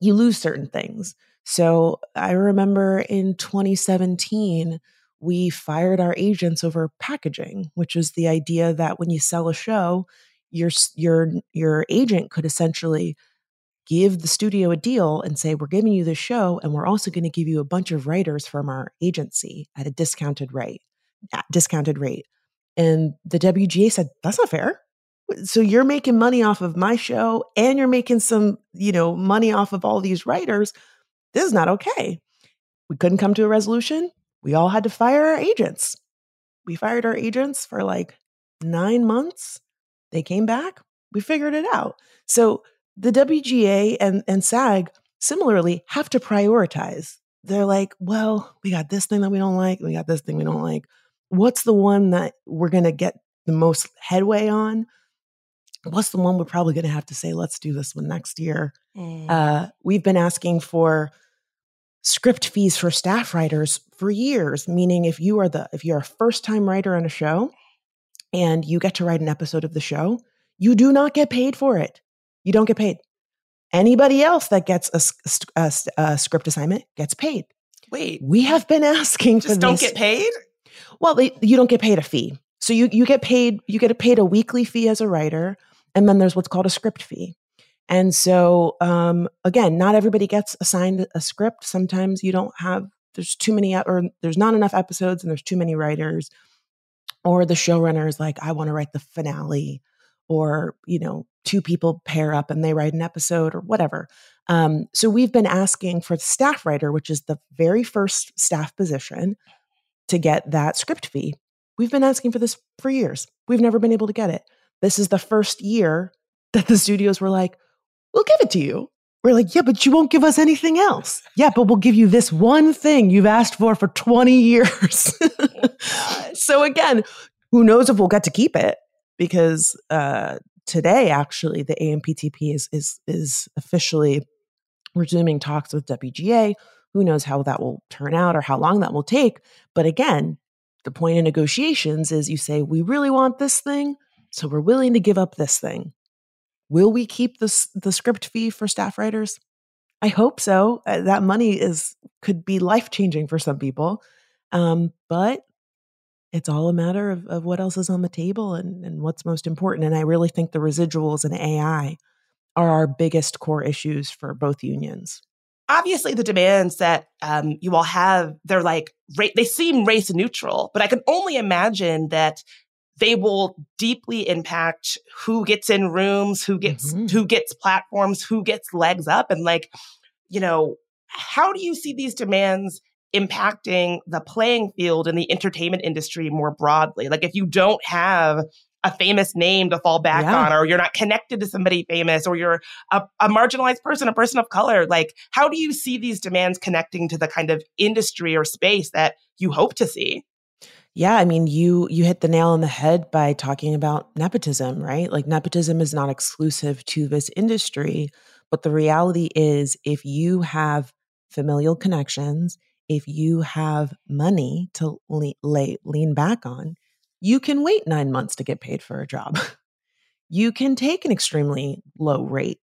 you lose certain things. So I remember in 2017, we fired our agents over packaging, which is the idea that when you sell a show, your your your agent could essentially give the studio a deal and say we're giving you the show and we're also going to give you a bunch of writers from our agency at a discounted rate discounted rate and the WGA said that's not fair so you're making money off of my show and you're making some, you know, money off of all these writers. This is not okay. We couldn't come to a resolution. We all had to fire our agents. We fired our agents for like nine months. They came back. We figured it out. So the WGA and, and SAG similarly have to prioritize. They're like, well, we got this thing that we don't like. We got this thing we don't like. What's the one that we're going to get the most headway on? what's the one we're probably going to have to say, let's do this one next year? Mm. Uh, we've been asking for script fees for staff writers for years, meaning if you are the if you're a first time writer on a show and you get to write an episode of the show, you do not get paid for it. You don't get paid. Anybody else that gets a, a, a script assignment gets paid. Wait, we have been asking just don't get paid. Well, they, you don't get paid a fee. So you you get paid you get paid a weekly fee as a writer, and then there's what's called a script fee. And so um, again, not everybody gets assigned a script. Sometimes you don't have there's too many or there's not enough episodes and there's too many writers, or the showrunner is like, I want to write the finale, or you know, two people pair up and they write an episode or whatever. Um, so we've been asking for the staff writer, which is the very first staff position, to get that script fee. We've been asking for this for years. We've never been able to get it. This is the first year that the studios were like, we'll give it to you. We're like, yeah, but you won't give us anything else. Yeah, but we'll give you this one thing you've asked for for 20 years. [LAUGHS] so again, who knows if we'll get to keep it because uh, today actually the AMPTP is is is officially resuming talks with WGA. Who knows how that will turn out or how long that will take? But again, the point in negotiations is you say, we really want this thing, so we're willing to give up this thing. Will we keep the, the script fee for staff writers? I hope so. Uh, that money is could be life changing for some people, um, but it's all a matter of, of what else is on the table and, and what's most important. And I really think the residuals and AI are our biggest core issues for both unions obviously the demands that um, you all have they're like ra- they seem race neutral but i can only imagine that they will deeply impact who gets in rooms who gets mm-hmm. who gets platforms who gets legs up and like you know how do you see these demands impacting the playing field in the entertainment industry more broadly like if you don't have a famous name to fall back yeah. on, or you're not connected to somebody famous, or you're a, a marginalized person, a person of color. Like, how do you see these demands connecting to the kind of industry or space that you hope to see? Yeah, I mean, you you hit the nail on the head by talking about nepotism, right? Like nepotism is not exclusive to this industry, but the reality is if you have familial connections, if you have money to le- lay, lean back on, you can wait nine months to get paid for a job. [LAUGHS] you can take an extremely low rate.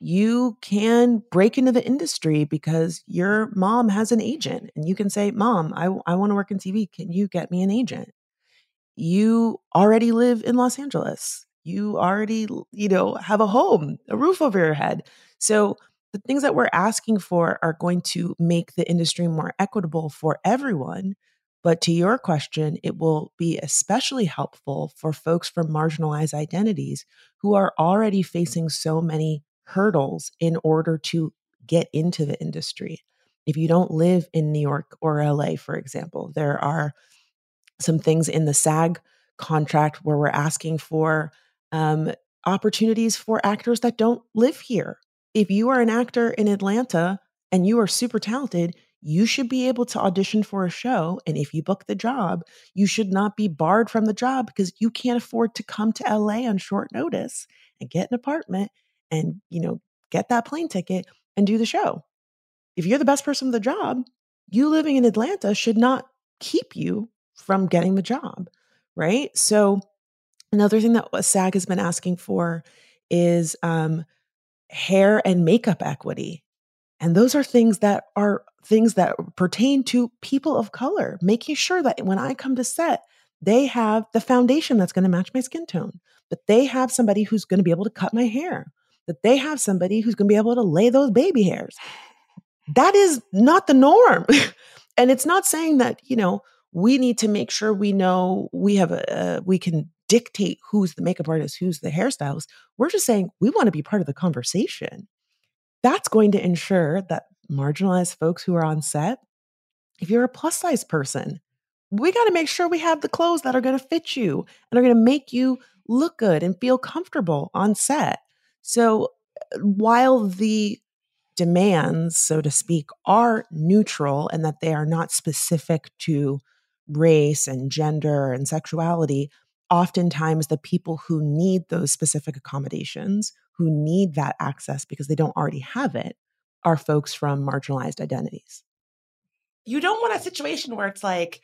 You can break into the industry because your mom has an agent and you can say, Mom, I, I want to work in TV. Can you get me an agent? You already live in Los Angeles. You already, you know, have a home, a roof over your head. So the things that we're asking for are going to make the industry more equitable for everyone but to your question, it will be especially helpful for folks from marginalized identities who are already facing so many hurdles in order to get into the industry. If you don't live in New York or LA, for example, there are some things in the SAG contract where we're asking for um, opportunities for actors that don't live here. If you are an actor in Atlanta and you are super talented, you should be able to audition for a show. And if you book the job, you should not be barred from the job because you can't afford to come to LA on short notice and get an apartment and, you know, get that plane ticket and do the show. If you're the best person for the job, you living in Atlanta should not keep you from getting the job. Right. So, another thing that SAG has been asking for is um, hair and makeup equity. And those are things that are things that pertain to people of color, making sure that when I come to set, they have the foundation that's going to match my skin tone, but they have somebody who's going to be able to cut my hair, that they have somebody who's going to be able to lay those baby hairs. [SIGHS] That is not the norm. [LAUGHS] and it's not saying that, you know, we need to make sure we know we have a, uh, we can dictate who's the makeup artist, who's the hairstylist. We're just saying we want to be part of the conversation. That's going to ensure that marginalized folks who are on set, if you're a plus size person, we got to make sure we have the clothes that are going to fit you and are going to make you look good and feel comfortable on set. So while the demands, so to speak, are neutral and that they are not specific to race and gender and sexuality, oftentimes the people who need those specific accommodations, who need that access because they don't already have it, are folks from marginalized identities. You don't want a situation where it's like,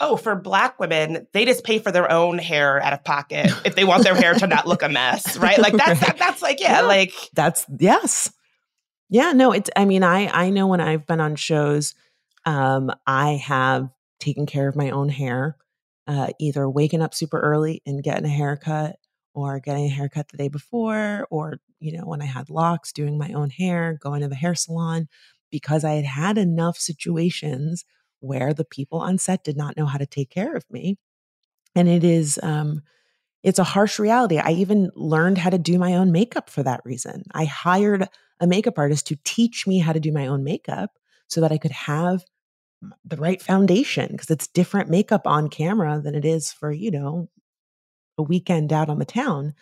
oh, for black women, they just pay for their own hair out of pocket if they want their hair to not look a mess, [LAUGHS] right? Like that's that, that's like yeah, yeah, like that's yes. Yeah, no, it's I mean, I I know when I've been on shows um I have taken care of my own hair, uh either waking up super early and getting a haircut or getting a haircut the day before or you know, when I had locks, doing my own hair, going to the hair salon because I had had enough situations where the people on set did not know how to take care of me. And it is, um, it's a harsh reality. I even learned how to do my own makeup for that reason. I hired a makeup artist to teach me how to do my own makeup so that I could have the right foundation because it's different makeup on camera than it is for, you know, a weekend out on the town.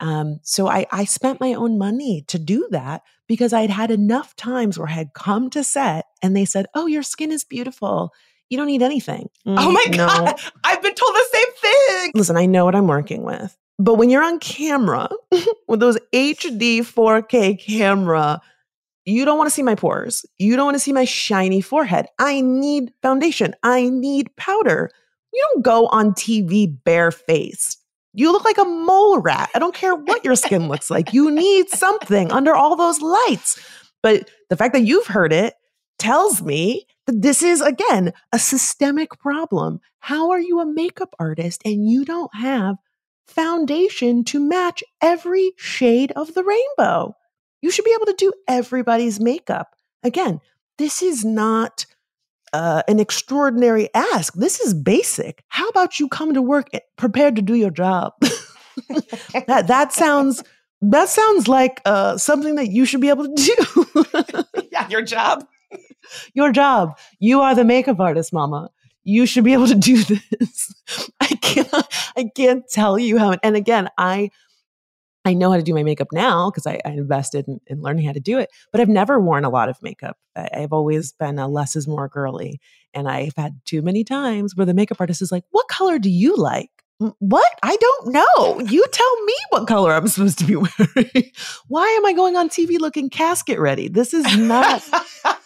Um, so I, I spent my own money to do that because I'd had enough times where I had come to set and they said, Oh, your skin is beautiful. You don't need anything. Mm, oh my [LAUGHS] no. God. I've been told the same thing. Listen, I know what I'm working with. But when you're on camera [LAUGHS] with those HD 4K camera, you don't want to see my pores. You don't want to see my shiny forehead. I need foundation. I need powder. You don't go on TV barefaced. You look like a mole rat. I don't care what your skin looks like. You need something under all those lights. But the fact that you've heard it tells me that this is, again, a systemic problem. How are you a makeup artist and you don't have foundation to match every shade of the rainbow? You should be able to do everybody's makeup. Again, this is not uh, an extraordinary ask. This is basic. How about you come to work prepared to do your job? [LAUGHS] that that sounds that sounds like uh, something that you should be able to do. [LAUGHS] yeah, your job. Your job. You are the makeup artist, Mama. You should be able to do [LAUGHS] this. I can't. I can't tell you how. And again, I I know how to do my makeup now because I, I, invested in, in, learning how to do it, but I've never worn a lot of makeup. I, have always been a less is more girly. And I've had too many times where the makeup artist is like, What color do you like? What? I don't know. You tell me what color I'm supposed to be [LAUGHS] wearing. Why am I going on TV looking casket ready? This is not,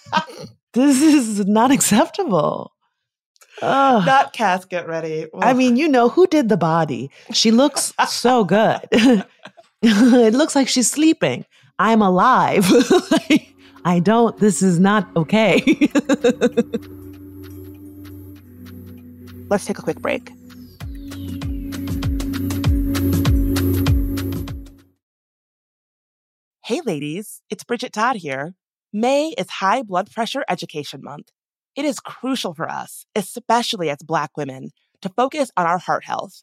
[LAUGHS] this is not acceptable. Ugh. Not casket ready. Ugh. I mean, you know, who did the body? She looks so good. [LAUGHS] [LAUGHS] it looks like she's sleeping. I'm alive. [LAUGHS] I don't, this is not okay. [LAUGHS] Let's take a quick break. Hey, ladies, it's Bridget Todd here. May is High Blood Pressure Education Month. It is crucial for us, especially as Black women, to focus on our heart health.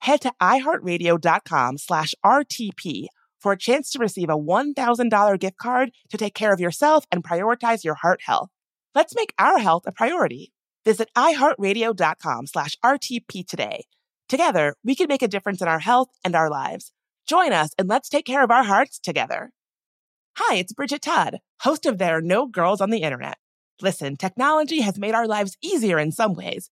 head to iheartradio.com slash RTP for a chance to receive a $1,000 gift card to take care of yourself and prioritize your heart health. Let's make our health a priority. Visit iheartradio.com slash RTP today. Together, we can make a difference in our health and our lives. Join us and let's take care of our hearts together. Hi, it's Bridget Todd, host of There Are No Girls on the Internet. Listen, technology has made our lives easier in some ways,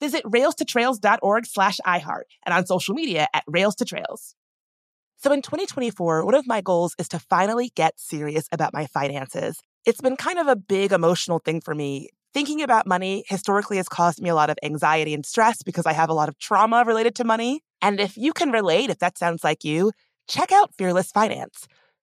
Visit railstotrails.org slash iHeart and on social media at Rails to Trails. So in 2024, one of my goals is to finally get serious about my finances. It's been kind of a big emotional thing for me. Thinking about money historically has caused me a lot of anxiety and stress because I have a lot of trauma related to money. And if you can relate, if that sounds like you, check out Fearless Finance.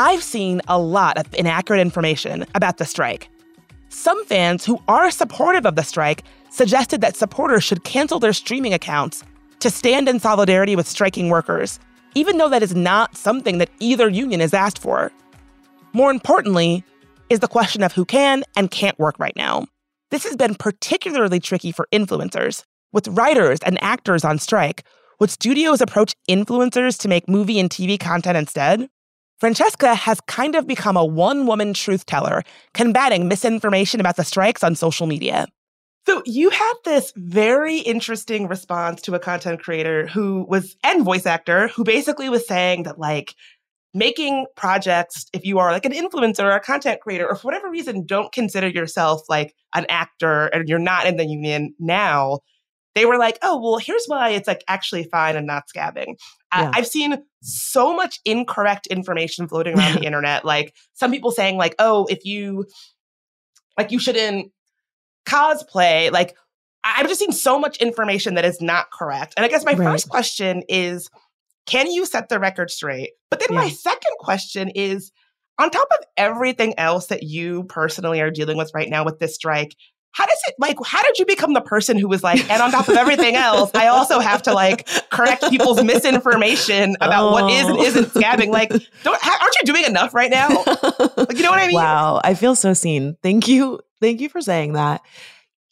I've seen a lot of inaccurate information about the strike. Some fans who are supportive of the strike suggested that supporters should cancel their streaming accounts to stand in solidarity with striking workers, even though that is not something that either union has asked for. More importantly, is the question of who can and can't work right now. This has been particularly tricky for influencers. With writers and actors on strike, would studios approach influencers to make movie and TV content instead? Francesca has kind of become a one woman truth teller, combating misinformation about the strikes on social media. So, you had this very interesting response to a content creator who was, and voice actor, who basically was saying that, like, making projects, if you are like an influencer or a content creator, or for whatever reason, don't consider yourself like an actor and you're not in the union now, they were like, oh, well, here's why it's like actually fine and not scabbing. Yeah. I, have seen so much incorrect information floating around the [LAUGHS] internet. Like some people saying, like, oh, if you like you shouldn't cosplay, like I've just seen so much information that is not correct. And I guess my right. first question is, can you set the record straight? But then yeah. my second question is, on top of everything else that you personally are dealing with right now with this strike, how does it like how did you become the person who was like and on top of everything else i also have to like correct people's misinformation about oh. what is and oh. isn't scabbing like don't aren't you doing enough right now like, you know what i mean wow i feel so seen thank you thank you for saying that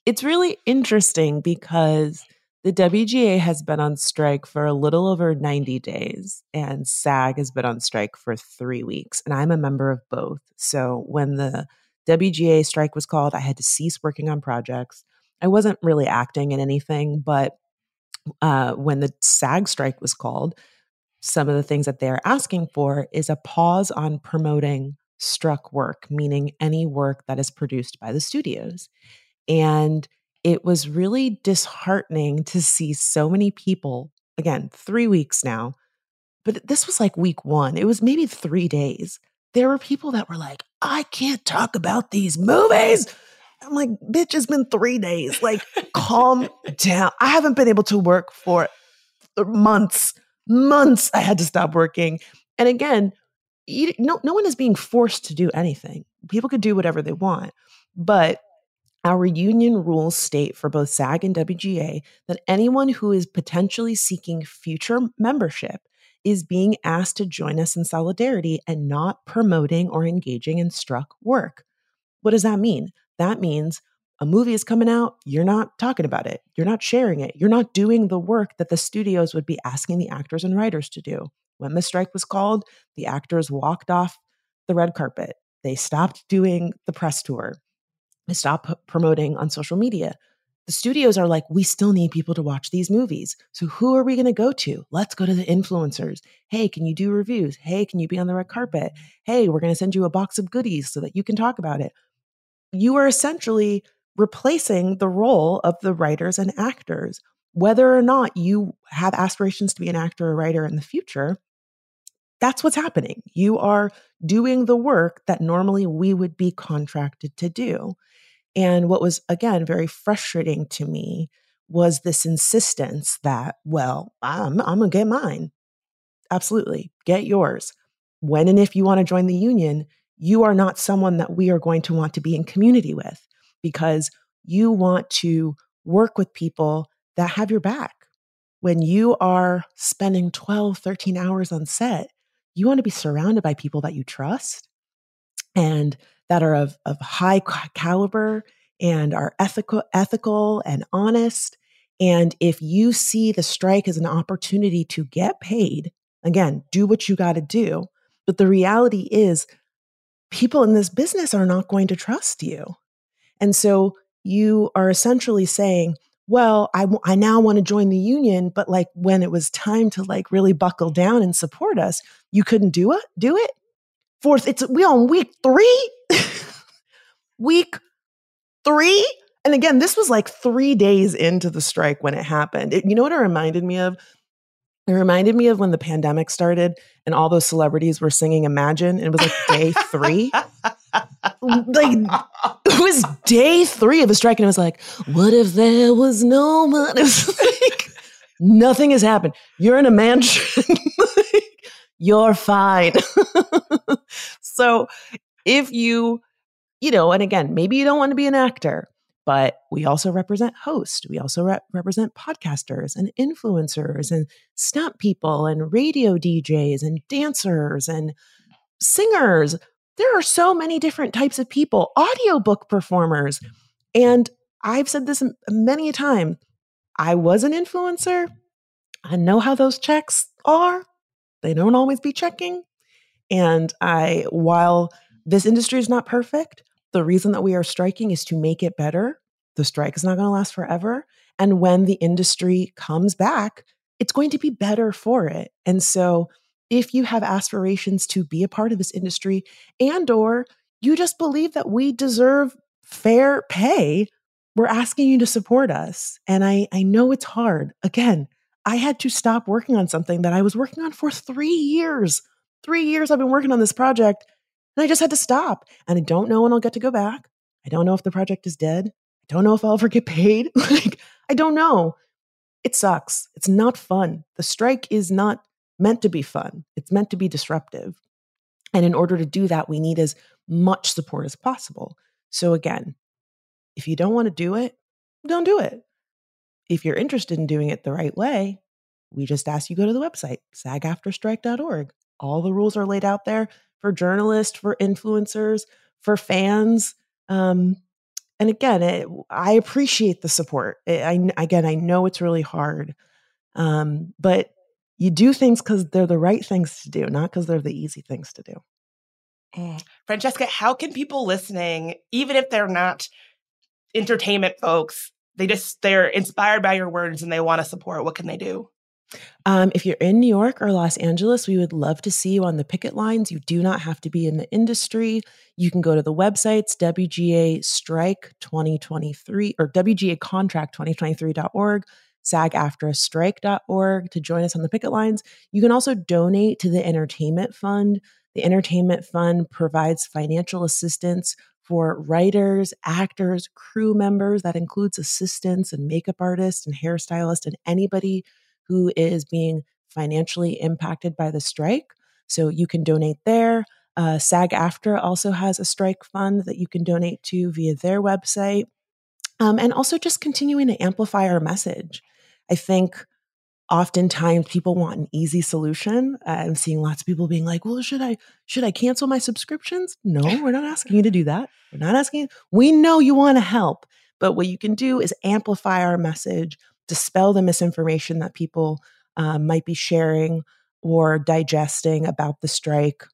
it's really interesting because the WGA has been on strike for a little over 90 days, and SAG has been on strike for three weeks. And I'm a member of both. So when the WGA strike was called. I had to cease working on projects. I wasn't really acting in anything, but uh, when the SAG strike was called, some of the things that they're asking for is a pause on promoting struck work, meaning any work that is produced by the studios. And it was really disheartening to see so many people, again, three weeks now, but this was like week one. It was maybe three days there were people that were like, I can't talk about these movies. I'm like, bitch, it's been three days. Like, calm [LAUGHS] down. I haven't been able to work for months, months. I had to stop working. And again, you, no, no one is being forced to do anything. People could do whatever they want. But our union rules state for both SAG and WGA that anyone who is potentially seeking future membership is being asked to join us in solidarity and not promoting or engaging in struck work. What does that mean? That means a movie is coming out, you're not talking about it, you're not sharing it, you're not doing the work that the studios would be asking the actors and writers to do. When the strike was called, the actors walked off the red carpet. They stopped doing the press tour. They stopped promoting on social media the studios are like, we still need people to watch these movies. So who are we going to go to? Let's go to the influencers. Hey, can you do reviews? Hey, can you be on the red carpet? Hey, we're going to send you a box of goodies so that you can talk about it. You are essentially replacing the role of the writers and actors. Whether or not you have aspirations to be an actor or writer in the future, that's what's happening. You are doing the work that normally we would be contracted to do. And what was, again, very frustrating to me was this insistence that, well, I'm, I'm going to get mine. Absolutely. Get yours. When and if you want to join the union, you are not someone that we are going to want to be in community with because you want to work with people that have your back. When you are spending 12, 13 hours on set, you want to be surrounded by people that you trust and that are of, of high caliber and are ethical, ethical and honest. And if you see the strike as an opportunity to get paid, again, do what you got to do. But the reality is, people in this business are not going to trust you. And so you are essentially saying, well, I, I now want to join the union, but like when it was time to like really buckle down and support us, you couldn't do it, do it. Fourth, it's we on week three, [LAUGHS] week three. And again, this was like three days into the strike when it happened. It, you know what it reminded me of? It reminded me of when the pandemic started and all those celebrities were singing Imagine. And it was like day three. [LAUGHS] like it was day three of the strike. And it was like, what if there was no money? [LAUGHS] Like, nothing has happened. You're in a mansion. You're fine. [LAUGHS] so if you, you know, and again, maybe you don't want to be an actor, but we also represent hosts. We also re- represent podcasters and influencers and stunt people and radio DJs and dancers and singers. There are so many different types of people, audiobook performers. And I've said this many a time. I was an influencer. I know how those checks are. They don't always be checking. And I, while this industry is not perfect, the reason that we are striking is to make it better. The strike is not going to last forever. And when the industry comes back, it's going to be better for it. And so if you have aspirations to be a part of this industry and or you just believe that we deserve fair pay, we're asking you to support us. And I, I know it's hard. Again, I had to stop working on something that I was working on for three years. Three years I've been working on this project and I just had to stop. And I don't know when I'll get to go back. I don't know if the project is dead. I don't know if I'll ever get paid. [LAUGHS] like, I don't know. It sucks. It's not fun. The strike is not meant to be fun, it's meant to be disruptive. And in order to do that, we need as much support as possible. So, again, if you don't want to do it, don't do it. If you're interested in doing it the right way, we just ask you go to the website, sagaftrastrike.org. All the rules are laid out there for journalists, for influencers, for fans. Um, and again, it, I appreciate the support. It, I again, I know it's really hard, um, but you do things because they're the right things to do, not because they're the easy things to do. Mm. Francesca, how can people listening, even if they're not entertainment folks, they just they're inspired by your words and they want to support? What can they do? Um, if you're in New York or Los Angeles, we would love to see you on the picket lines. You do not have to be in the industry. You can go to the websites WGA Strike 2023 or WGA Contract 2023.org, sagaftrastrike.org to join us on the picket lines. You can also donate to the Entertainment Fund. The Entertainment Fund provides financial assistance for writers, actors, crew members. That includes assistants and makeup artists and hairstylists and anybody who is being financially impacted by the strike. So you can donate there. Uh, SAG AFTRA also has a strike fund that you can donate to via their website. Um, and also just continuing to amplify our message. I think oftentimes people want an easy solution. I'm seeing lots of people being like, "Well, should I should I cancel my subscriptions?" No, we're not asking you to do that. We're not asking. You. We know you want to help, but what you can do is amplify our message, dispel the misinformation that people um, might be sharing or digesting about the strike.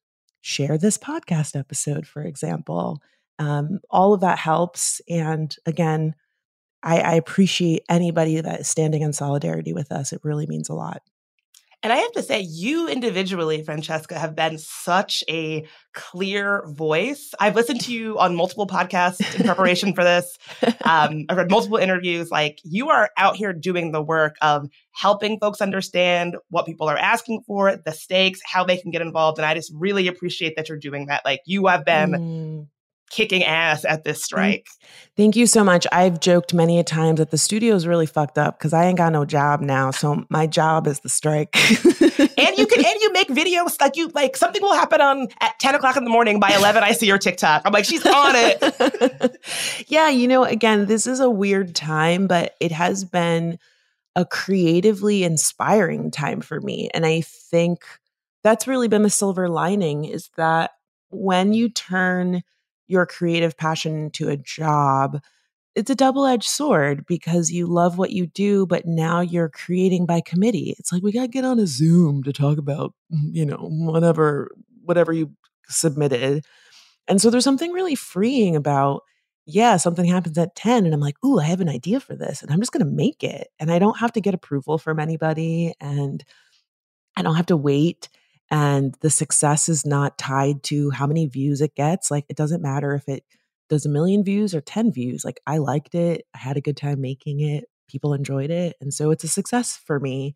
Share this podcast episode, for example. Um, all of that helps. And again, I, I appreciate anybody that is standing in solidarity with us. It really means a lot. And I have to say, you individually, Francesca, have been such a clear voice. I've listened to you on multiple podcasts in preparation for this. [LAUGHS] Um, I've read multiple interviews. Like, you are out here doing the work of helping folks understand what people are asking for, the stakes, how they can get involved. And I just really appreciate that you're doing that. Like, you have been mm kicking ass at this strike. Thank you so much. I've joked many a times that the studio is really fucked up because I ain't got no job now. So my job is the strike. and you can [LAUGHS] and you make videos like you like something will happen on at 10 o'clock in the morning by 11 I see your TikTok. I'm like, she's on it. [LAUGHS] yeah, you know, again, this is a weird time, but it has been a creatively inspiring time for me. And I think that's really been the silver lining is that when you turn your creative passion into a job, it's a double edged sword because you love what you do, but now you're creating by committee. It's like we got to get on a Zoom to talk about, [LAUGHS] you know, whatever whatever you submitted. And so there's something really freeing about, yeah, something happens at 10 and I'm like, ooh, I have an idea for this and I'm just going to make it. And I don't have to get approval from anybody and I don't have to wait. And the success is not tied to how many views it gets. Like it doesn't matter if it does a million views or 10 views. Like I liked it. I had a good time making it. People enjoyed it. And so it's a success for me.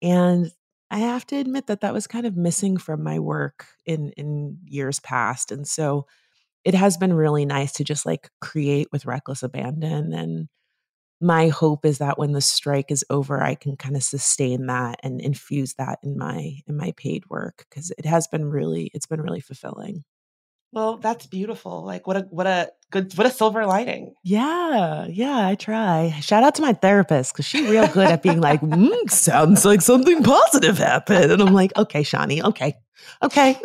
And I have to admit that that was kind of missing from my work in in years past. And so it has been really nice to just like create with reckless abandon and my hope is that when the strike is over i can kind of sustain that and infuse that in my in my paid work because it has been really it's been really fulfilling well, that's beautiful. Like what a what a good what a silver lining. Yeah, yeah, I try. Shout out to my therapist because she's real good at being like, mm, sounds like something positive happened. And I'm like, okay, Shawnee, okay. Okay.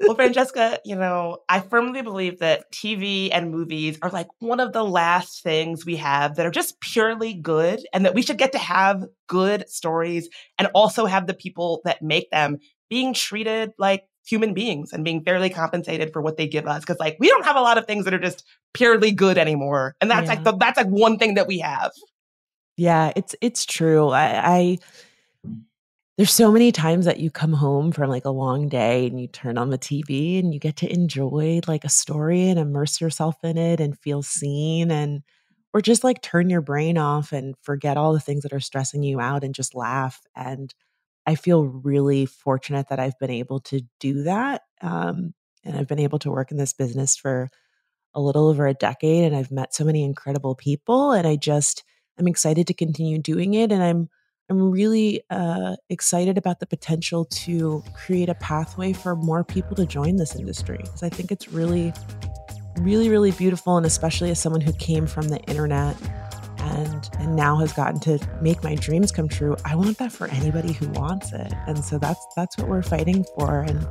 well, Francesca, you know, I firmly believe that TV and movies are like one of the last things we have that are just purely good and that we should get to have good stories and also have the people that make them being treated like human beings and being fairly compensated for what they give us. Cause like we don't have a lot of things that are just purely good anymore. And that's yeah. like the, that's like one thing that we have. Yeah, it's it's true. I, I there's so many times that you come home from like a long day and you turn on the TV and you get to enjoy like a story and immerse yourself in it and feel seen and or just like turn your brain off and forget all the things that are stressing you out and just laugh and I feel really fortunate that I've been able to do that. Um, and I've been able to work in this business for a little over a decade and I've met so many incredible people and I just I'm excited to continue doing it and I'm I'm really uh, excited about the potential to create a pathway for more people to join this industry because I think it's really really really beautiful and especially as someone who came from the internet and and now has gotten to make my dreams come true i want that for anybody who wants it. And so that's that's what we're fighting for. And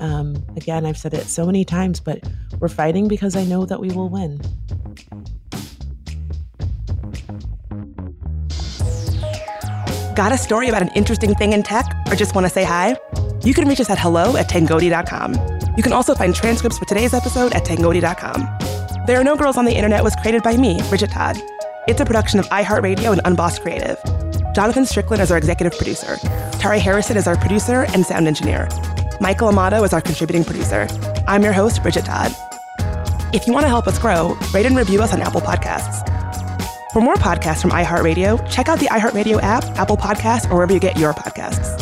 um, again i've said it so many times but we're fighting because i know that we will win. Got a story about an interesting thing in tech or just want to say hi? You can reach us at hello at tangoti.com you can also find transcripts for today's episode at tangoti.com there Are No Girls on the Internet was created by me, Bridget Todd. It's a production of iHeartRadio and Unboss Creative. Jonathan Strickland is our executive producer. Tari Harrison is our producer and sound engineer. Michael Amato is our contributing producer. I'm your host, Bridget Todd. If you want to help us grow, rate and review us on Apple Podcasts. For more podcasts from iHeartRadio, check out the iHeartRadio app, Apple Podcasts, or wherever you get your podcasts.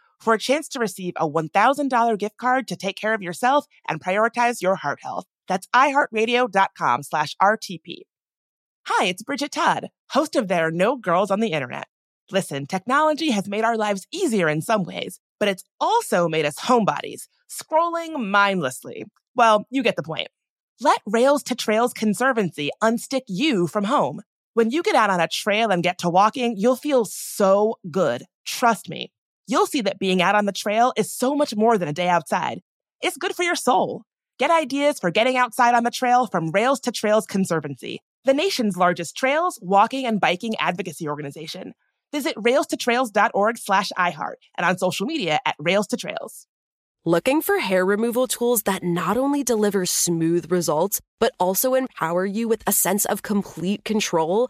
for a chance to receive a $1,000 gift card to take care of yourself and prioritize your heart health. That's iHeartRadio.com slash RTP. Hi, it's Bridget Todd, host of There Are No Girls on the Internet. Listen, technology has made our lives easier in some ways, but it's also made us homebodies, scrolling mindlessly. Well, you get the point. Let Rails to Trails Conservancy unstick you from home. When you get out on a trail and get to walking, you'll feel so good. Trust me you'll see that being out on the trail is so much more than a day outside. It's good for your soul. Get ideas for getting outside on the trail from Rails to Trails Conservancy, the nation's largest trails, walking, and biking advocacy organization. Visit railstotrails.org slash iHeart and on social media at Rails to Trails. Looking for hair removal tools that not only deliver smooth results, but also empower you with a sense of complete control?